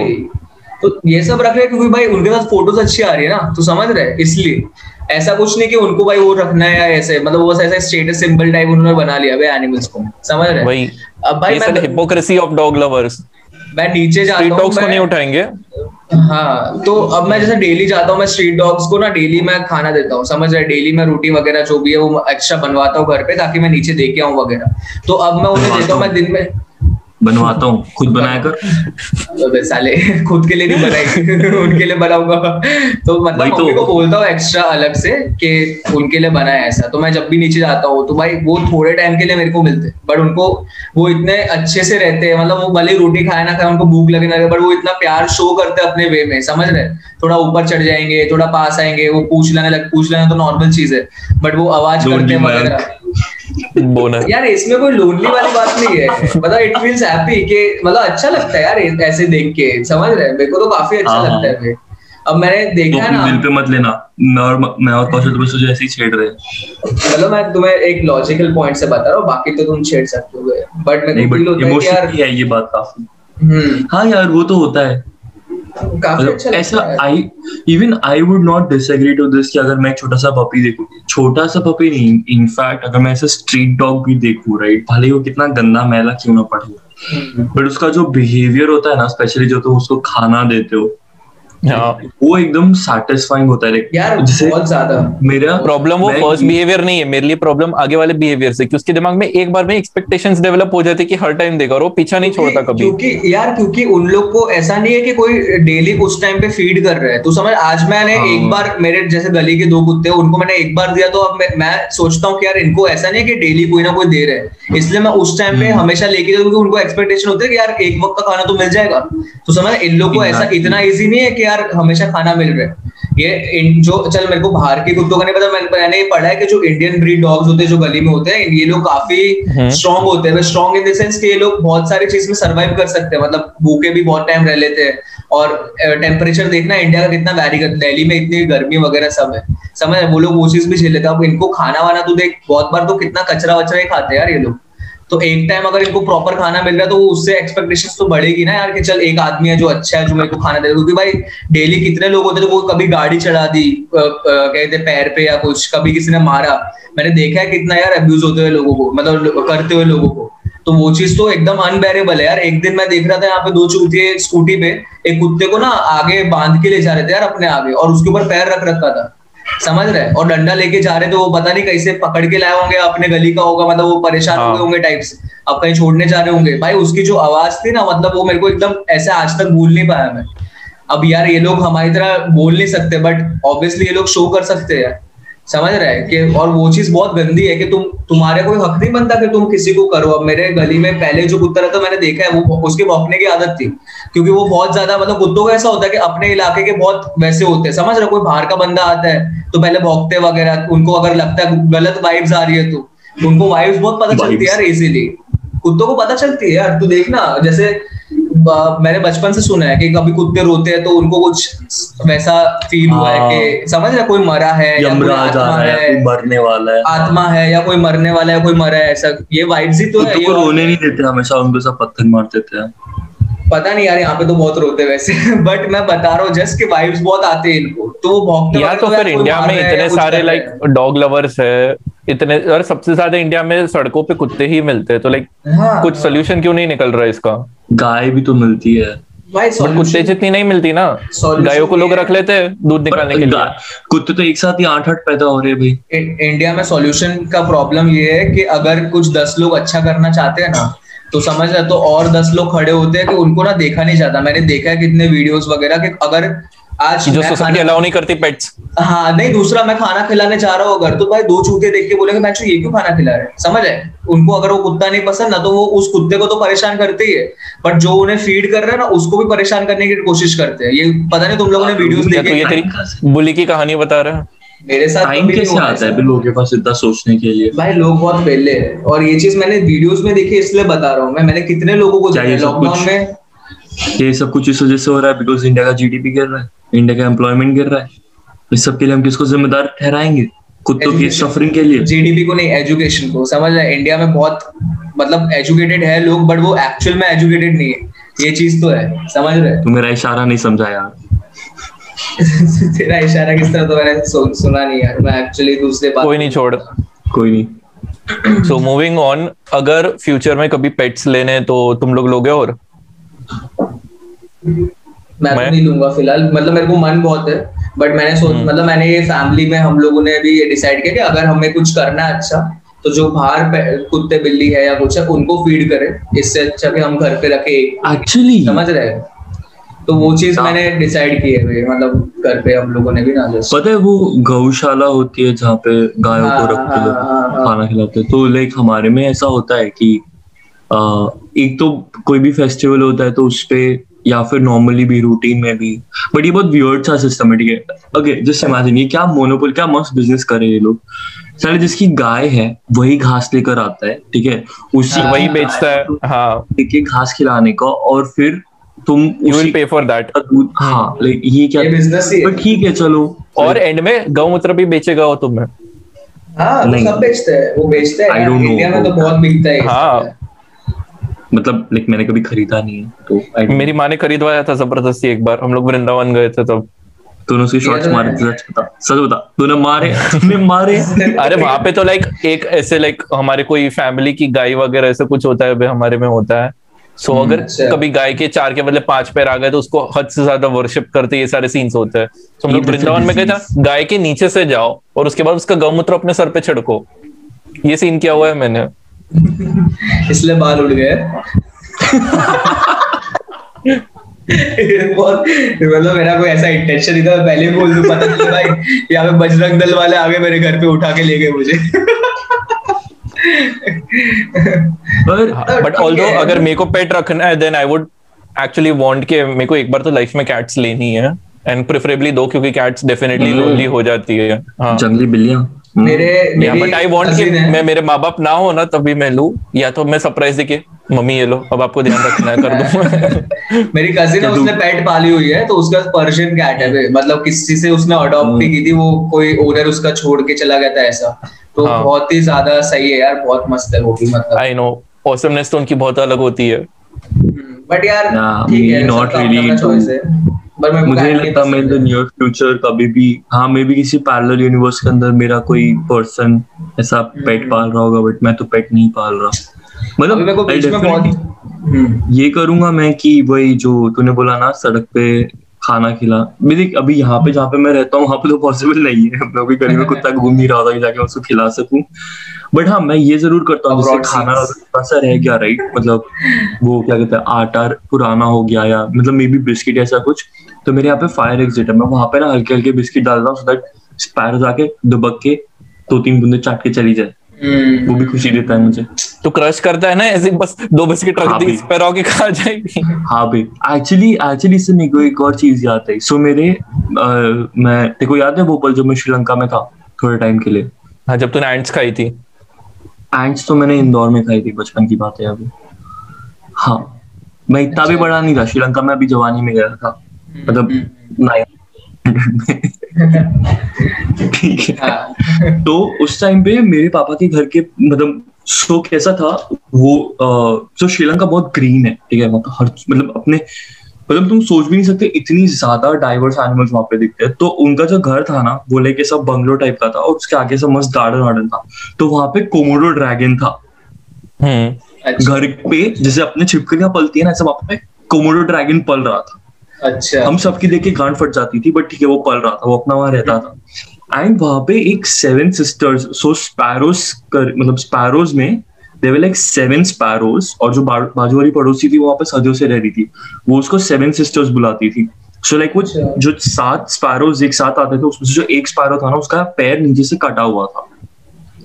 तो ये सब रख रहे हैं क्योंकि भाई उनके पास फ़ोटोज़ अच्छी आ रही है ना तो समझ रहे इसलिए। ऐसा कुछ नहीं कि उनको भाई वो रखना है ऐसे मतलब वो ऐसा स्टेटस सिंबल टाइप उन्होंने बना लिया भाई एनिमल्स को। समझ रहे हैं? वही। अब भाई मैं हिपोक्रेसी ऑफ़ डॉग लवर्स मैं नीचे जाता स्ट्रीट हूँ डॉग्स को नहीं उठाएँगे। हाँ तो अब मैं जैसे डेली जाता हूँ मैं स्ट्रीट डॉग्स को ना डेली मैं खाना देता हूँ समझ रहे डेली मैं रोटी वगैरह जो भी है वो एक्स्ट्रा बनवाता हूँ घर पे ताकि मैं नीचे दे के आऊँ वगैरह। तो अब मैं उन्हें देता हूँ मैं दिन में बनवाता हूँ। खुद [LAUGHS] बनाया कर। अबे साले खुद के लिए नहीं बनाई [LAUGHS] उनके लिए बनाऊँगा। तो मतलब तो। को बोलता हूँ एक्स्ट्रा अलग से कि उनके लिए बनाया ऐसा। तो मैं जब भी नीचे जाता हूँ तो भाई वो थोड़े टाइम के लिए मेरे को मिलते। बट उनको वो इतने अच्छे से रहते हैं। मतलब वो भले रोटी खाए ना खाए उनको भूख लगे ना लगे बट वो इतना प्यार शो करते हैं अपने वे में। समझ रहे? थोड़ा ऊपर चढ़ जाएँगे थोड़ा पास आएँगे वो पूछ लेने लग पूछ लेना तो नॉर्मल चीज़ है। बट वो आवाज़ करते हैं बोनर यार इसमें कोई लोनली वाली बात नहीं है। मतलब इट फील्स हैप्पी कि मतलब अच्छा लगता है यार ऐसे देख के। समझ रहे हैं? मेरे को तो काफ़ी अच्छा हाँ, हाँ। लगता है अब मैंने तो देखा है अपने दिल पे मत लेना। मैं और मैं और कौशल तुम्हें तुझे ऐसे ही छेड़ रहे हैं। मतलब मैं तुम्हें एक लॉजिकल पॉइंट से बता रहा हूँ बाकी तो तुम छेड़ सकते हो। बट मेरे नहीं बट इमोशनली है ये बात काफ़ी। हम्म। हाँ यार वो तो होता है। काफ़ी मतलब अच्छा ऐसा I even I would not disagree to this कि अगर मैं छोटा सा पपी देखूँ। छोटा सा पपी नहीं इनफैक्ट अगर मैं ऐसा स्ट्रीट डॉग भी देखूँ राइट भले ही वो कितना गंदा मैला क्यों ना पड़े। हम्म। बट उसका जो बिहेवियर होता है ना स्पेशली जो तुम उसको खाना देते हाँ वो एकदम सेटिस्फाइंग होता है यार जैसे बहुत ज़्यादा। मेरा प्रॉब्लम वो फ़र्स्ट बिहेवियर नहीं है मेरे लिए प्रॉब्लम आगे वाले बिहेवियर से कि उसके दिमाग में एक बार में एक्सपेक्टेशंस डेवलप हो जाते कि हर टाइम देगा और वो पीछा नहीं छोड़ता कभी। क्योंकि यार क्योंकि उन लोग को ऐसा नहीं है कि कोई डेली उस टाइम पे फ़ीड कर रहा है। तो समझ आज मैंने हाँ। एक बार मेरे जैसे गली के दो कुत्ते हैं, उनको मैंने एक बार दिया तो अब मैं, मैं सोचता हूँ कि यार इनको ऐसा नहीं है कि डेली कोई ना कोई दे रहा है। इसलिए मैं उस टाइम पे हम्म। हमेशा लेके जाता हूँ क्योंकि उनको एक्सपेक्टेशन होती है कि यार एक वक्त का खाना तो मिल जाएगा। तो समझ इन लोग को ऐसा इतना ईजी नहीं है कि यार हमेशा खाना मिल रहा है। ये इन, जो चल मेरे को बाहर के कुत्तों का नहीं पता मैंने मैंने पढ़ा है कि जो इंडियन ब्रीड डॉग्स होते हैं जो गली में होते हैं ये लोग काफ़ी हम्म। स्ट्रॉन्ग होते हैं। स्ट्रॉन्ग इन द सेंस कि ये लोग बहुत सारी चीज़ में सरवाइव कर सकते हैं। मतलब भूखे भी बहुत टाइम रह लेते हैं। और टेम्परेचर देखना इंडिया का कितना वैरी करता है। दिल्ली में इतनी गर्मी वगैरह सब है। समझ वो लोग वो चीज़ भी झेल लेते हैं। अब इनको खाना वाना तो देख बहुत बार तो कितना कचरा वचरा ही खाते हैं यार ये लोग। तो एक टाइम अगर इनको प्रॉपर खाना मिल रहा है तो उससे एक्सपेक्टेशन तो बढ़ेगी ना यार कि चल, एक आदमी है जो अच्छा है, जो मेरे को खाना दे क्योंकि भाई डेली कितने लोग होते हैं वो कभी गाड़ी चढ़ा दी कहते पैर पे या कुछ, कभी किसी ने मारा। मैंने देखा है कितना यार अब्यूज होते हुए लोगों को मतलब करते हुए लोगों को। तो वो चीज़ तो एकदम अनबेरेबल है यार। एक दिन मैं देख रहा था यहाँ पे दो चूतिए स्कूटी पे, एक कुत्ते को ना आगे बाँध के ले जा रहे थे यार, अपने आगे, और उसके ऊपर पैर रख रखा था। समझ रहे और डंडा लेके जा रहे तो वो पता नहीं कैसे पकड़ के लाए होंगे अपने गली का होगा मतलब वो परेशान हाँ। गए होंगे टाइप से अब कहीं छोड़ने जा रहे होंगे। भाई उसकी जो आवाज़ थी ना मतलब वो मेरे को एकदम ऐसे आज तक भूल नहीं पाया मैं। अब यार ये लोग हमारी तरह बोल नहीं सकते बट ऑब्वियसली ये लोग शो कर सकते हैं। समझ रहे हैं कि और वो चीज़ बहुत गंदी है कि तुम तुम्हारे कोई हक नहीं बनता कि तुम किसी को करो। अब मेरे गली में पहले जो कुत्ता रहता मैंने देखा है वो उसके भौंकने की आदत थी। क्योंकि वो बहुत ज़्यादा मतलब कुत्तों का ऐसा होता है कि अपने इलाके के बहुत वैसे होते हैं। समझ रहे कोई बाहर का बंदा आता है तो पहले भौंकते वगैरह उनको अगर लगता है गलत वाइब्स आ रही है तो। उनको वाइब्स बहुत पता चलती है. यार इजीली कुत्तों को पता चलती है यार तू देखना जैसे मैंने बचपन से सुना है कि कभी कुत्ते रोते हैं तो उनको कुछ वैसा फील हुआ है कि समझ रहे कोई मरा है या कोई आत्मा रहा है कोई है मरने वाला है। आत्मा है या कोई मरने वाला है कोई मरा है ऐसा ये वाइब्स ही तो है ये रोने नहीं देते हमेशा उनको सब पत्थर मार देते हैं। पता नहीं यार यहाँ पे तो बहुत रोते वैसे [LAUGHS] बट मैं बता रहा हूँ जस्ट कि वाइब्स बहुत आते हैं इनको। तो वो भौंकने या तो फिर इंडिया में है इतने सारे लाइक डॉग लवर्स है इतने और सबसे ज़्यादा इंडिया में सड़कों पे कुत्ते ही मिलते हैं तो लाइक हाँ, कुछ सोल्यूशन क्यों नहीं निकल रहा है इसका? गाय भी तो मिलती है। कुत्ते जितनी नहीं मिलती ना गायों को लोग रख लेते हैं दूध निकालने के लिए। कुत्ते तो एक साथ ही आठ आठ पैदा हो रहे हैं भाई। इन- इंडिया में सॉल्यूशन का प्रॉब्लम ये है कि अगर कुछ दस लोग अच्छा करना चाहते हैं ना तो समझ रहे तो और दस लोग खड़े होते हैं कि उनको ना देखा नहीं जाता। मैंने देखा है कितने वीडियोस वगैरह कि अगर आज जो सोसाइटी अलाउ नहीं करती पेट्स हाँ नहीं दूसरा मैं खाना खिलाने जा रहा हूँ। अगर तो भाई दो चूते देख के बोलेंगे मैं ये क्यों खाना खिला रहे हैं?" समझ है? उनको अगर वो कुत्ता नहीं पसंद ना तो वो उस कुत्ते को तो परेशान करते ही। है बट जो उन्हें फ़ीड कर रहे हैं ना उसको भी परेशान करने की कोशिश करते हैं। ये पता नहीं तुम लोगों ने वीडियोस या तो ये देखे तेरी बुली की कहानी बता रहा है। मेरे साथ टाइम कैसे आता है लोगों के पास इतना सोचने के लिए? भाई लोग बहुत पहले है। और ये चीज़ मैंने वीडियोस में देखी इसलिए बता रहा हूँ मैं। मैंने कितने लोगों को लॉकडाउन में? ये सब कुछ इस वजह से हो रहा है बिकॉज़ इंडिया का जीडीपी गिर रहा है? इंडिया का एम्प्लॉयमेंट गिर रहा है। इस सब के लिए हम किसको जिम्मेदार ठहराएँगे? कुत्तों की सफरिंग के लिए। जीडीपी को नहीं एजुकेशन को। समझ रहे इंडिया में बहुत मतलब एजुकेटेड है लोग बट वो एक्चुअल में एजुकेटेड नहीं है। ये चीज़ तो है। समझ रहे हैं? तू मेरा इशारा नहीं समझा यार। [LAUGHS] तेरा इशारा किस तरह तो मैंने सु, सुना नहीं यार। मैं एक्चुअली दूसरे बात कोई नहीं छोड़। कोई नहीं। सो मूविंग ऑन अगर फ्यूचर में कभी पेट्स लेने तो तुम लोग लोगे और? मैं तो नहीं लूँगा फ़िलहाल। मतलब मेरे को मन बहुत है बट मैंने सोच हम्म। मतलब मैंने ये फैमिली में हम लोगों ने भी ये डिसाइड किया कि अगर हमें कुछ करना है अच्छा तो जो बाहर कुत्ते बिल्ली है या कुछ है उनको फ़ीड करें। इससे अच्छा कि हम घर पे रखे एक्चुअली समझ रहे हैं? तो वो चीज़ हाँ। मैंने डिसाइड की है मतलब घर पे हम लोगों ने भी ना पता है वो गौशाला होती है जहाँ पे गायों को रख के हाँ, लोग हाँ। खाना खिलाते तो लाइक हमारे में ऐसा होता है कि आ, एक तो कोई भी फेस्टिवल होता है तो उस पे या फिर नॉर्मली भी रूटीन में भी। बट ये बहुत वियर्ड सा सिस्टम है ठीक है? ओके जस्ट इमेजिन ये क्या मोनोपोल क्या मस्त बिज़नेस करे ये लोग। साले जिसकी गाय है वही घास लेकर आता है ठीक है? उसी हाँ, वही बेचता है हाँ। लेके घास खिलाने का और फिर तुम you will pay for that हाँ लाइक ये क्या business ही है। ठीक है चलो। और एंड में गौमूत्र भी बेचेगा हो तुम्हें। हाँ नहीं। सब बेचते हैं वो बेचते हैं इंडिया में तो बहुत बिकता है हाँ। मतलब लाइक मैंने कभी खरीदा नहीं है तो I मेरी माँ ने खरीदवाया था ज़बरदस्ती एक बार। हम लोग वृंदावन गए थे तब। तूने उसके शॉट्स तो मारे थे सच बता सच बता। तूने मारे तूने मारे? [LAUGHS] अरे वहाँ पे तो लाइक एक ऐसे लाइक हमारे कोई फैमिली की गाय वगैरह ऐसे कुछ होता है हमारे में होता है। सो अगर अच्छा। कभी गाय के चार के बदले पाँच पैर आ गए तो उसको हद से ज़्यादा वर्शिप करते ये सारे सीन्स होते हैं। तो हम लोग तो वृंदावन में गए था गाय के नीचे से जाओ और उसके बाद उसका गौमूत्र अपने सर पे छिड़को। ये सीन किया हुआ है मैंने। [LAUGHS] इसलिए बाल उड़ गए। ये मतलब मेरा कोई ऐसा इंटेंशन नहीं था। पहले बोल दूँ पता चले। भाई यहाँ पे बजरंग दल वाले आगे मेरे घर पे उठा के ले गए मुझे। पर बट ऑल्दो अगर मेरे को पेट रखना है then I would actually want के मेरे को एक बार तो लाइफ में कैट्स लेनी है। एंड प्रेफरेबली दो क्योंकि कैट्स डेफिनेटली। लोनली हो जाती है। हाँ। जंगली बिल्लियाँ। मेरे मेरी बट आई वांट कि मैं मेरे माँ बाप ना हो ना तभी मैं लूँ। या तो मैं सरप्राइज़ देके मम्मी ये लो अब आपको ध्यान रखना है कर दूँ। [LAUGHS] मेरी कजिन है [LAUGHS] उसने पेट पाली हुई है तो उसका पर्शियन कैट है मतलब किसी से उसने अडॉप्ट की थी वो कोई ओनर उसका छोड़ के चला गया था ऐसा। तो हाँ। बहुत ही ज़्यादा सही है यार बहुत मस्त है वो भी मतलब। आई नो ऑसमनेस तो उनकी बहुत अलग होती है। बट यार ठीक है not सबका पर मैं मुझे नहीं लगता मैं है। नियर फ्यूचर कभी भी हाँ मे भी किसी पैरेलल यूनिवर्स के अंदर मेरा कोई पर्सन ऐसा पेट पाल रहा होगा बट मैं तो पेट नहीं पाल रहा हम्म। मेरे को मतलब बीच में बहुत हम्म, ये करूँगा मैं कि वही जो तूने बोला ना सड़क पे खाना खिला। मैं देख अभी यहाँ पे जहाँ पे मैं रहता हूँ वहाँ पे तो पॉसिबल नहीं है। हम लोग भी गली में कुत्ता घूम नहीं रहा होता कि जाके उसको खिला सकूँ। बट हाँ मैं ये ज़रूर करता हूँ जैसे खाना. थोड़ा सा रह गया राइट मतलब वो क्या कहते हैं आटा पुराना हो गया या मतलब मे बी बिस्किट ऐसा कुछ तो मेरे यहाँ पे फायर एग्जिट है। मैं वहाँ पे ना हल्के हल्के बिस्किट डालता हूँ सो दैट स्पैरो जाके दुबक के दो तीन बूंदे चाट के चली जाए। वो भी खुशी देता है मुझे। तो क्रश करता है ना ऐसे बस दो बिस्किट रख हाँ दी। पैर के खा जाएगी? हाँ भाई। एक्चुअली एक्चुअली इससे मेरे को एक और चीज़ याद आई सो मेरे अ, मैं तेरे को याद है भोपाल जब मैं श्रीलंका में था थोड़े टाइम के लिए? हाँ जब तूने एंट्स खाई थी। एंट्स तो मैंने इंदौर में खाई थी बचपन की बात है अभी हाँ। मैं इतना भी अच्छा। बड़ा नहीं था श्रीलंका में अभी जवानी में गया था। मतलब हम्म, नाइन ठीक है तो उस टाइम पे मेरे पापा के घर के मतलब शो कैसा था वो जो श्रीलंका बहुत ग्रीन है ठीक है मतलब हर मतलब अपने मतलब तुम सोच भी नहीं सकते इतनी ज़्यादा डाइवर्स एनिमल्स वहाँ पे दिखते हैं। तो उनका जो घर था ना वो लेके सब बंगलो टाइप का था और उसके आगे सब मस्त गार्डन वार्डन था। तो वहाँ पे कोमोडो ड्रैगन था। हम्म। घर पे जैसे अपने छिपकलियाँ पलती है ना ऐसे वहाँ पे कोमोडो ड्रैगन पल रहा था। अच्छा। हम सबकी देख के गांड फट जाती थी बट ठीक है वो पल रहा था वो अपना वहाँ रहता था। एंड वहाँ पे एक सेवन सिस्टर्स सो स्पैरोज कर मतलब स्पैरोज में देवर लाइक सेवन स्पैरोज और जो बाजू वाली पड़ोसी थी वो वहाँ पे सदियों से रह रही थी। वो उसको सेवन सिस्टर्स बुलाती थी। सो लाइक वो अच्छा। जो सात स्पैरोज एक साथ आते थे उसमें से जो एक स्पैरो था ना उसका पैर नीचे से कटा हुआ था।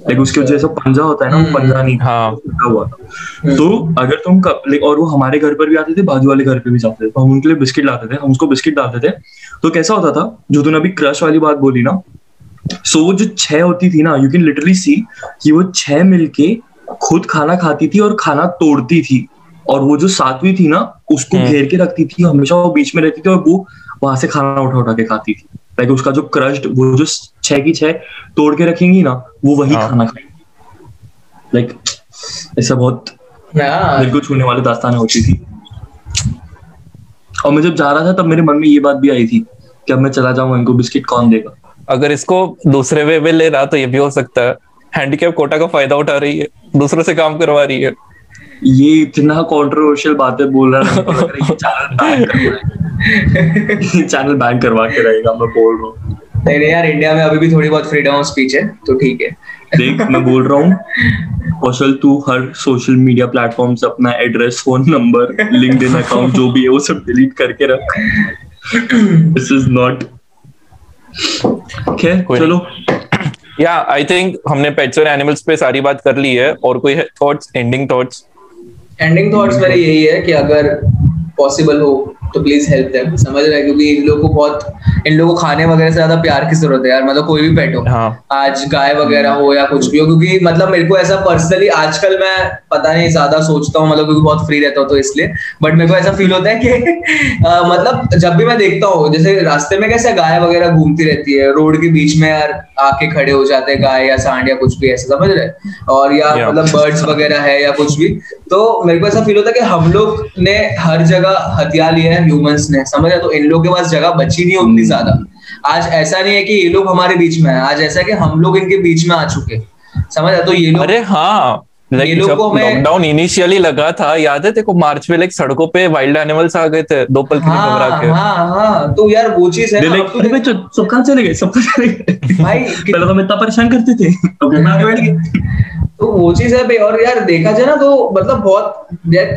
लाइक उसके अच्छा। जैसा पंजा होता है ना वो हम्म, पंजा नहीं था, हाँ। हुआ था तो अगर तुम कप- like, और वो हमारे घर पर भी आते थे बाजू वाले घर पे भी जाते थे तो हम उनके लिए बिस्किट लाते थे हम उसको बिस्किट डालते थे तो कैसा होता था जो तूने अभी क्रश वाली बात बोली ना सो वो जो छह होती थी ना यू कैन लिटरली सी कि वो छह मिलके खुद खाना खाती थी और खाना तोड़ती थी और वो जो सातवीं थी ना उसको हम्म। घेर के रखती थी हमेशा वो बीच में रहती थी और वो वहाँ से खाना उठा उठा के खाती थी लाइक उसका जो क्रश्ड वो जो छह की छह तोड़ के रखेंगी ना वो वही हाँ। खाना खाएगी। लाइक ऐसा बहुत दिल को छूने वाली दास्तानें होती थी। और मैं जब जा रहा था तब मेरे मन में ये बात भी आई थी कि अब मैं चला जाऊँगा इनको बिस्किट कौन देगा? अगर इसको दूसरे वे में ले रहा तो ये भी हो सकता है। हैंडीकैप कोटा का फ़ायदा उठा रही है दूसरों से काम करवा रही है। ये इतना कंट्रोवर्शियल बातें बोल रहा है है चैनल बैन करवा के रहेगा मैं बोल रहा हूँ। नहीं नहीं यार इंडिया में अभी भी थोड़ी बहुत फ्रीडम ऑफ़ स्पीच है तो ठीक है। देख मैं बोल रहा हूँ कौशल तू हर सोशल मीडिया प्लेटफॉर्म से अपना address phone number LinkedIn account जो भी है वो सब डिलीट करके रख। दिस इज़ नॉट खैर चलो। या आई थिंक हमने पेट्स और एनिमल्स पे सारी बात कर ली है और कोई thoughts ending thoughts ending thoughts मेरे यही है कि अगर पॉसिबल हो तो प्लीज़ हेल्प देम समझ रहे हैं क्योंकि इन लोगों को बहुत इन लोगों को खाने वगैरह से ज़्यादा प्यार की ज़रूरत है यार। मतलब कोई भी पेट हो। हाँ। आज गाय वगैरह हो या कुछ भी हो क्योंकि मतलब मेरे को ऐसा पर्सनली आजकल मैं पता नहीं ज़्यादा सोचता हूँ मतलब क्योंकि बहुत फ्री रहता हूँ तो इसलिए। बट मेरे को ऐसा फील होता है कि [LAUGHS] अ, मतलब जब भी मैं देखता हूँ जैसे रास्ते में कैसे गाय वगैरह घूमती रहती है रोड के बीच में यार आके खड़े हो जाते हैं गाय या सांड या कुछ भी ऐसा समझ रहे और या मतलब बर्ड्स वगैरह है या कुछ भी। तो मेरे को ऐसा फील होता है कि हम लोग ने हर जगह हथियार लिया है। ह्यूमंस ने। समझ तो इन लोग के पास जगह बची नहीं है उतनी ज़्यादा। आज ऐसा नहीं है कि ये लोग हमारे बीच में है। आज ऐसा है कि हम लोग इनके बीच में आ चुके समझ तो ये लोग अरे हाँ। जब लॉकडाउन इनिशियली लगा था याद है तेरे को मार्च में लाइक सड़कों पे वाइल्ड एनिमल्स आ गए थे दो पल के लिए घबरा हाँ के। हाँ हाँ तो यार वो चीज़ है तो अरे देख- सब कहाँ चले गए? सब कहाँ चले गए? भाई पहले तो हम इतना परेशान करते थे। अब घर में बैठ गए तो वो चीज़ है भाई और यार देखा जाए ना तो मतलब बहुत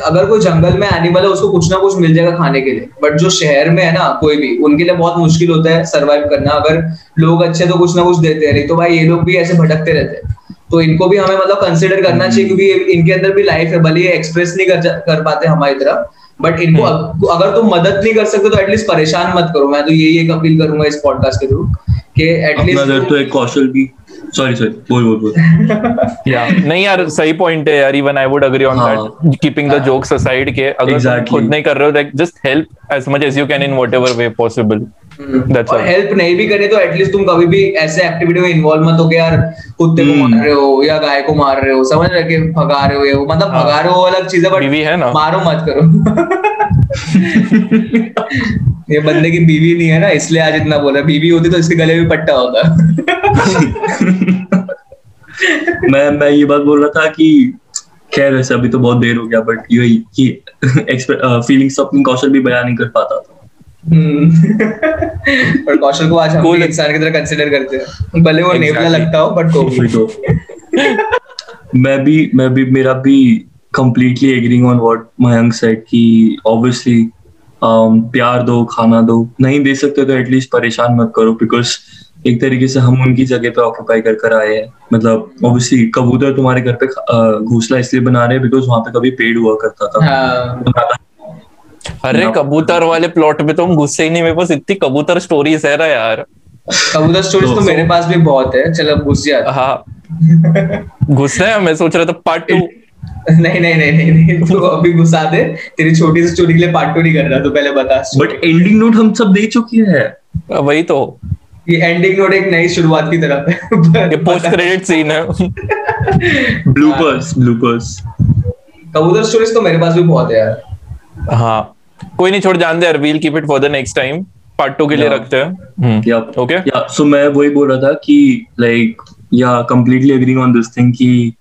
अगर कोई जंगल में एनिमल है उसको कुछ ना कुछ मिल जाएगा खाने के लिए। बट जो शहर में है ना कोई भी उनके लिए बहुत मुश्किल होता है सरवाइव करना। अगर लोग अच्छे तो कुछ ना कुछ देते हैं नहीं तो भाई ये लोग भी ऐसे भटकते रहते हैं। तो इनको भी हमें मतलब कंसिडर करना चाहिए क्योंकि इनके अंदर भी लाइफ है भले ये एक्सप्रेस नहीं कर, कर पाते हमारी तरफ़ बट इनको अगर तुम मदद नहीं कर सकते तो एटलीस्ट परेशान मत करो। मैं तो यही एक अपील करूँगा इस पॉडकास्ट के थ्रू कि एटलीस्ट तो एक कौशल भी सॉरी सॉरी बोल बोल बोल। [LAUGHS] या नहीं यार सही पॉइंट है यार even I would agree on. That keeping the jokes aside के अगर Exactly. खुद नहीं कर रहे हो like just help as much as you can in whatever way possible That's और हेल्प नहीं भी करे तो एटलीस्ट तुम कभी भी ऐसे एक्टिविटी में इन्वॉल्व मत हो कि यार कुत्ते को हम्म। मार रहे हो या गाय को मार रहे हो समझ रहे कि भगा रहे हो ये मतलब हाँ। भगा रहे हो अलग चीज़ है बट मारो मत करो। ये बंदे की बीवी नहीं है ना इसलिए आज इतना बोला। बीवी होती तो इसके गले में पट्टा होता। मैं मैं ये बात बोल रहा था कि खैर वैसे अभी तो बहुत देर हो गया बट ये ये [LAUGHS] फीलिंग्स अपनी कौशल भी बयान नहीं कर पाता था। हम्म। [LAUGHS] पर कौशल को आज हम. भी इंसान की तरह कंसिडर करते हैं। भले वो नेवला लगता हो बट को मैं भी मैं भी मेरा भी completely agreeing on what Mayank said कि obviously um, प्यार दो खाना दो। नहीं दे सकते तो एटलीस्ट परेशान मत करो बिकॉज़ एक तरीके से हम उनकी जगह पे ऑक्यूपाई कर कर आए हैं। मतलब ऑब्वियसली कबूतर तुम्हारे घर पे अ, घोंसला इसलिए बना रहे हैं बिकॉज़ वहाँ पे कभी पेड़ हुआ करता था। हाँ। अरे कबूतर वाले प्लॉट में तो हम घुसे ही नहीं मेरे पास इतनी कबूतर स्टोरीज है ना यार। कबूतर स्टोरीज तो तो- मेरे पास भी बहुत है चलो घुस जाते हाँ। घुस रहे हैं मैं सोच रहा था पार्ट टू [LAUGHS] नहीं नहीं नहीं नहीं नहीं तू अभी घुसा दे तेरी छोटी सी स्टोरी के लिए पार्ट टू नहीं कर रहा तू पहले बता बट एंडिंग नोट हम सब दे चुके हैं। वही तो। ये एंडिंग नोट एक नई शुरुआत की तरफ़ है। [LAUGHS] ये पोस्ट क्रेडिट सीन है। ब्लूपर्स ब्लूपर्स कबूतर स्टोरीज तो मेरे पास भी बहुत है यार। हाँ। कोई नहीं छोड़ जान दे we'll keep it for the next time part two के लिए रखते हैं। या ओके या सो मैं वही बोल रहा था कि लाइक या completely agree on this thing कि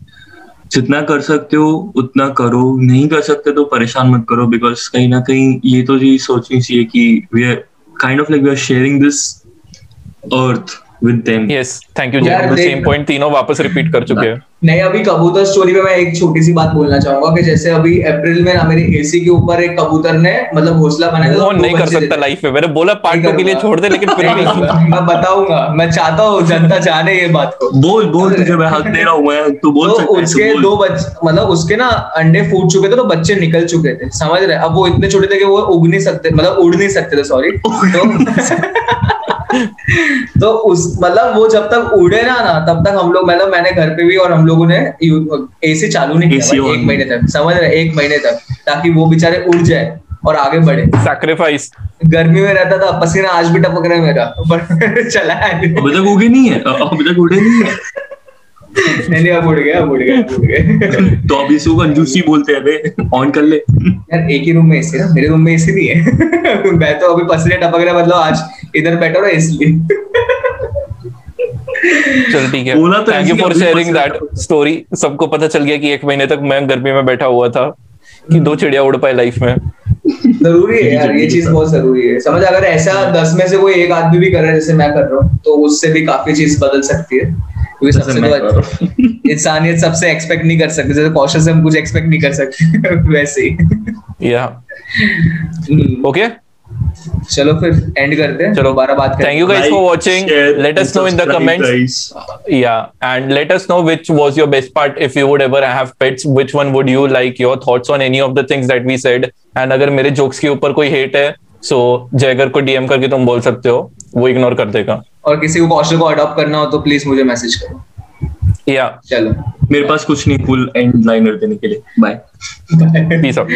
जितना कर सकते हो उतना करो। नहीं कर सकते तो परेशान मत करो बिकॉज़ कहीं ना कहीं ये तो चीज़ सोचनी चाहिए कि we are kind of like we are sharing this earth with them yes thank you Jai same point तीनों वापस रिपीट कर चुके हैं। नहीं अभी कबूतर स्टोरी पे मैं एक छोटी सी बात बोलना चाहूँगा कि जैसे अभी अप्रैल में ना मेरे एसी के ऊपर एक कबूतर ने मतलब घोंसला बनाया था, नहीं कर सकता लाइफ में। मैंने बोला पार्ट टू के लिए छोड़ दे लेकिन फिर भी [LAUGHS] नहीं। मैं बताऊँगा मैं चाहता हूँ जनता जाने ये बात को। बोल बोल तुझे मैं हक दे रहा हूँ मैं तू बोल तो सकता है उसके दो बच्चे मतलब उसके ना अंडे फूट चुके थे तो बच्चे निकल चुके थे समझ रहे अब वो इतने छोटे थे कि वो उग नहीं सकते मतलब उड़ नहीं सकते थे सॉरी [LAUGHS] तो तो उस मतलब वो जब तक उड़े ना ना तब तक हम लोग मतलब मैंने घर पे भी और हम लोगों ने एसी चालू नहीं किया। एक महीने तक समझ रहे एक महीने तक ताकि वो बेचारे उड़ जाए और आगे बढ़े। सैक्रिफाइस गर्मी में रहता था पसीना आज भी टपक रहा है मेरा पर [LAUGHS] चला है। अभी तक उगे नहीं है अभी तक उड़े नहीं है। नहीं अब उड़ गया अब उड़ गया अब उड़ गया। [LAUGHS] तो अभी इसको कंजूसी बोलते हैं बे ऑन कर ले। यार एक ही रूम में एसी ना? मेरे रूम में एसी नहीं है। [LAUGHS] मैं तो अभी पसीने टपक रहा मतलब आज इधर बैठा रहा इसलिए चल ठीक है। बोला तो thank you for sharing that story सबको पता चल गया कि एक महीने तक मैं गर्मी में बैठा हुआ था कि दो चिड़िया उड़ पाए लाइफ में। ज़रूरी है यार ये चीज़ बहुत ज़रूरी है। समझ अगर ऐसा दस में से कोई एक आदमी भी कर रहा है जैसे मैं कर रहा हूँ तो उससे भी काफ़ी चीज़ बदल सकती है। क्योंकि सबसे तो। [LAUGHS] इंसानियत सबसे एक्सपेक्ट नहीं कर सकते। जैसे कौशल से हम कुछ एक्सपेक्ट नहीं कर सकते [LAUGHS] वैसे ही। या हम्म, ओके चलो फिर एंड करते हैं चलो। दोबारा बात thank you guys for watching let us know in the comments yeah and let us know which was your best part. If you would ever have pets which one would you like? Your thoughts on any of the things that we said. And अगर मेरे jokes के ऊपर कोई hate है सो जयगर को DM करके तुम बोल सकते हो वो इग्नोर कर देगा। और किसी को कौशल को अडॉप्ट करना हो तो प्लीज़ मुझे मैसेज करो। या चलो। मेरे पास कुछ नहीं फुल एंड लाइनर देने के लिए। Bye peace out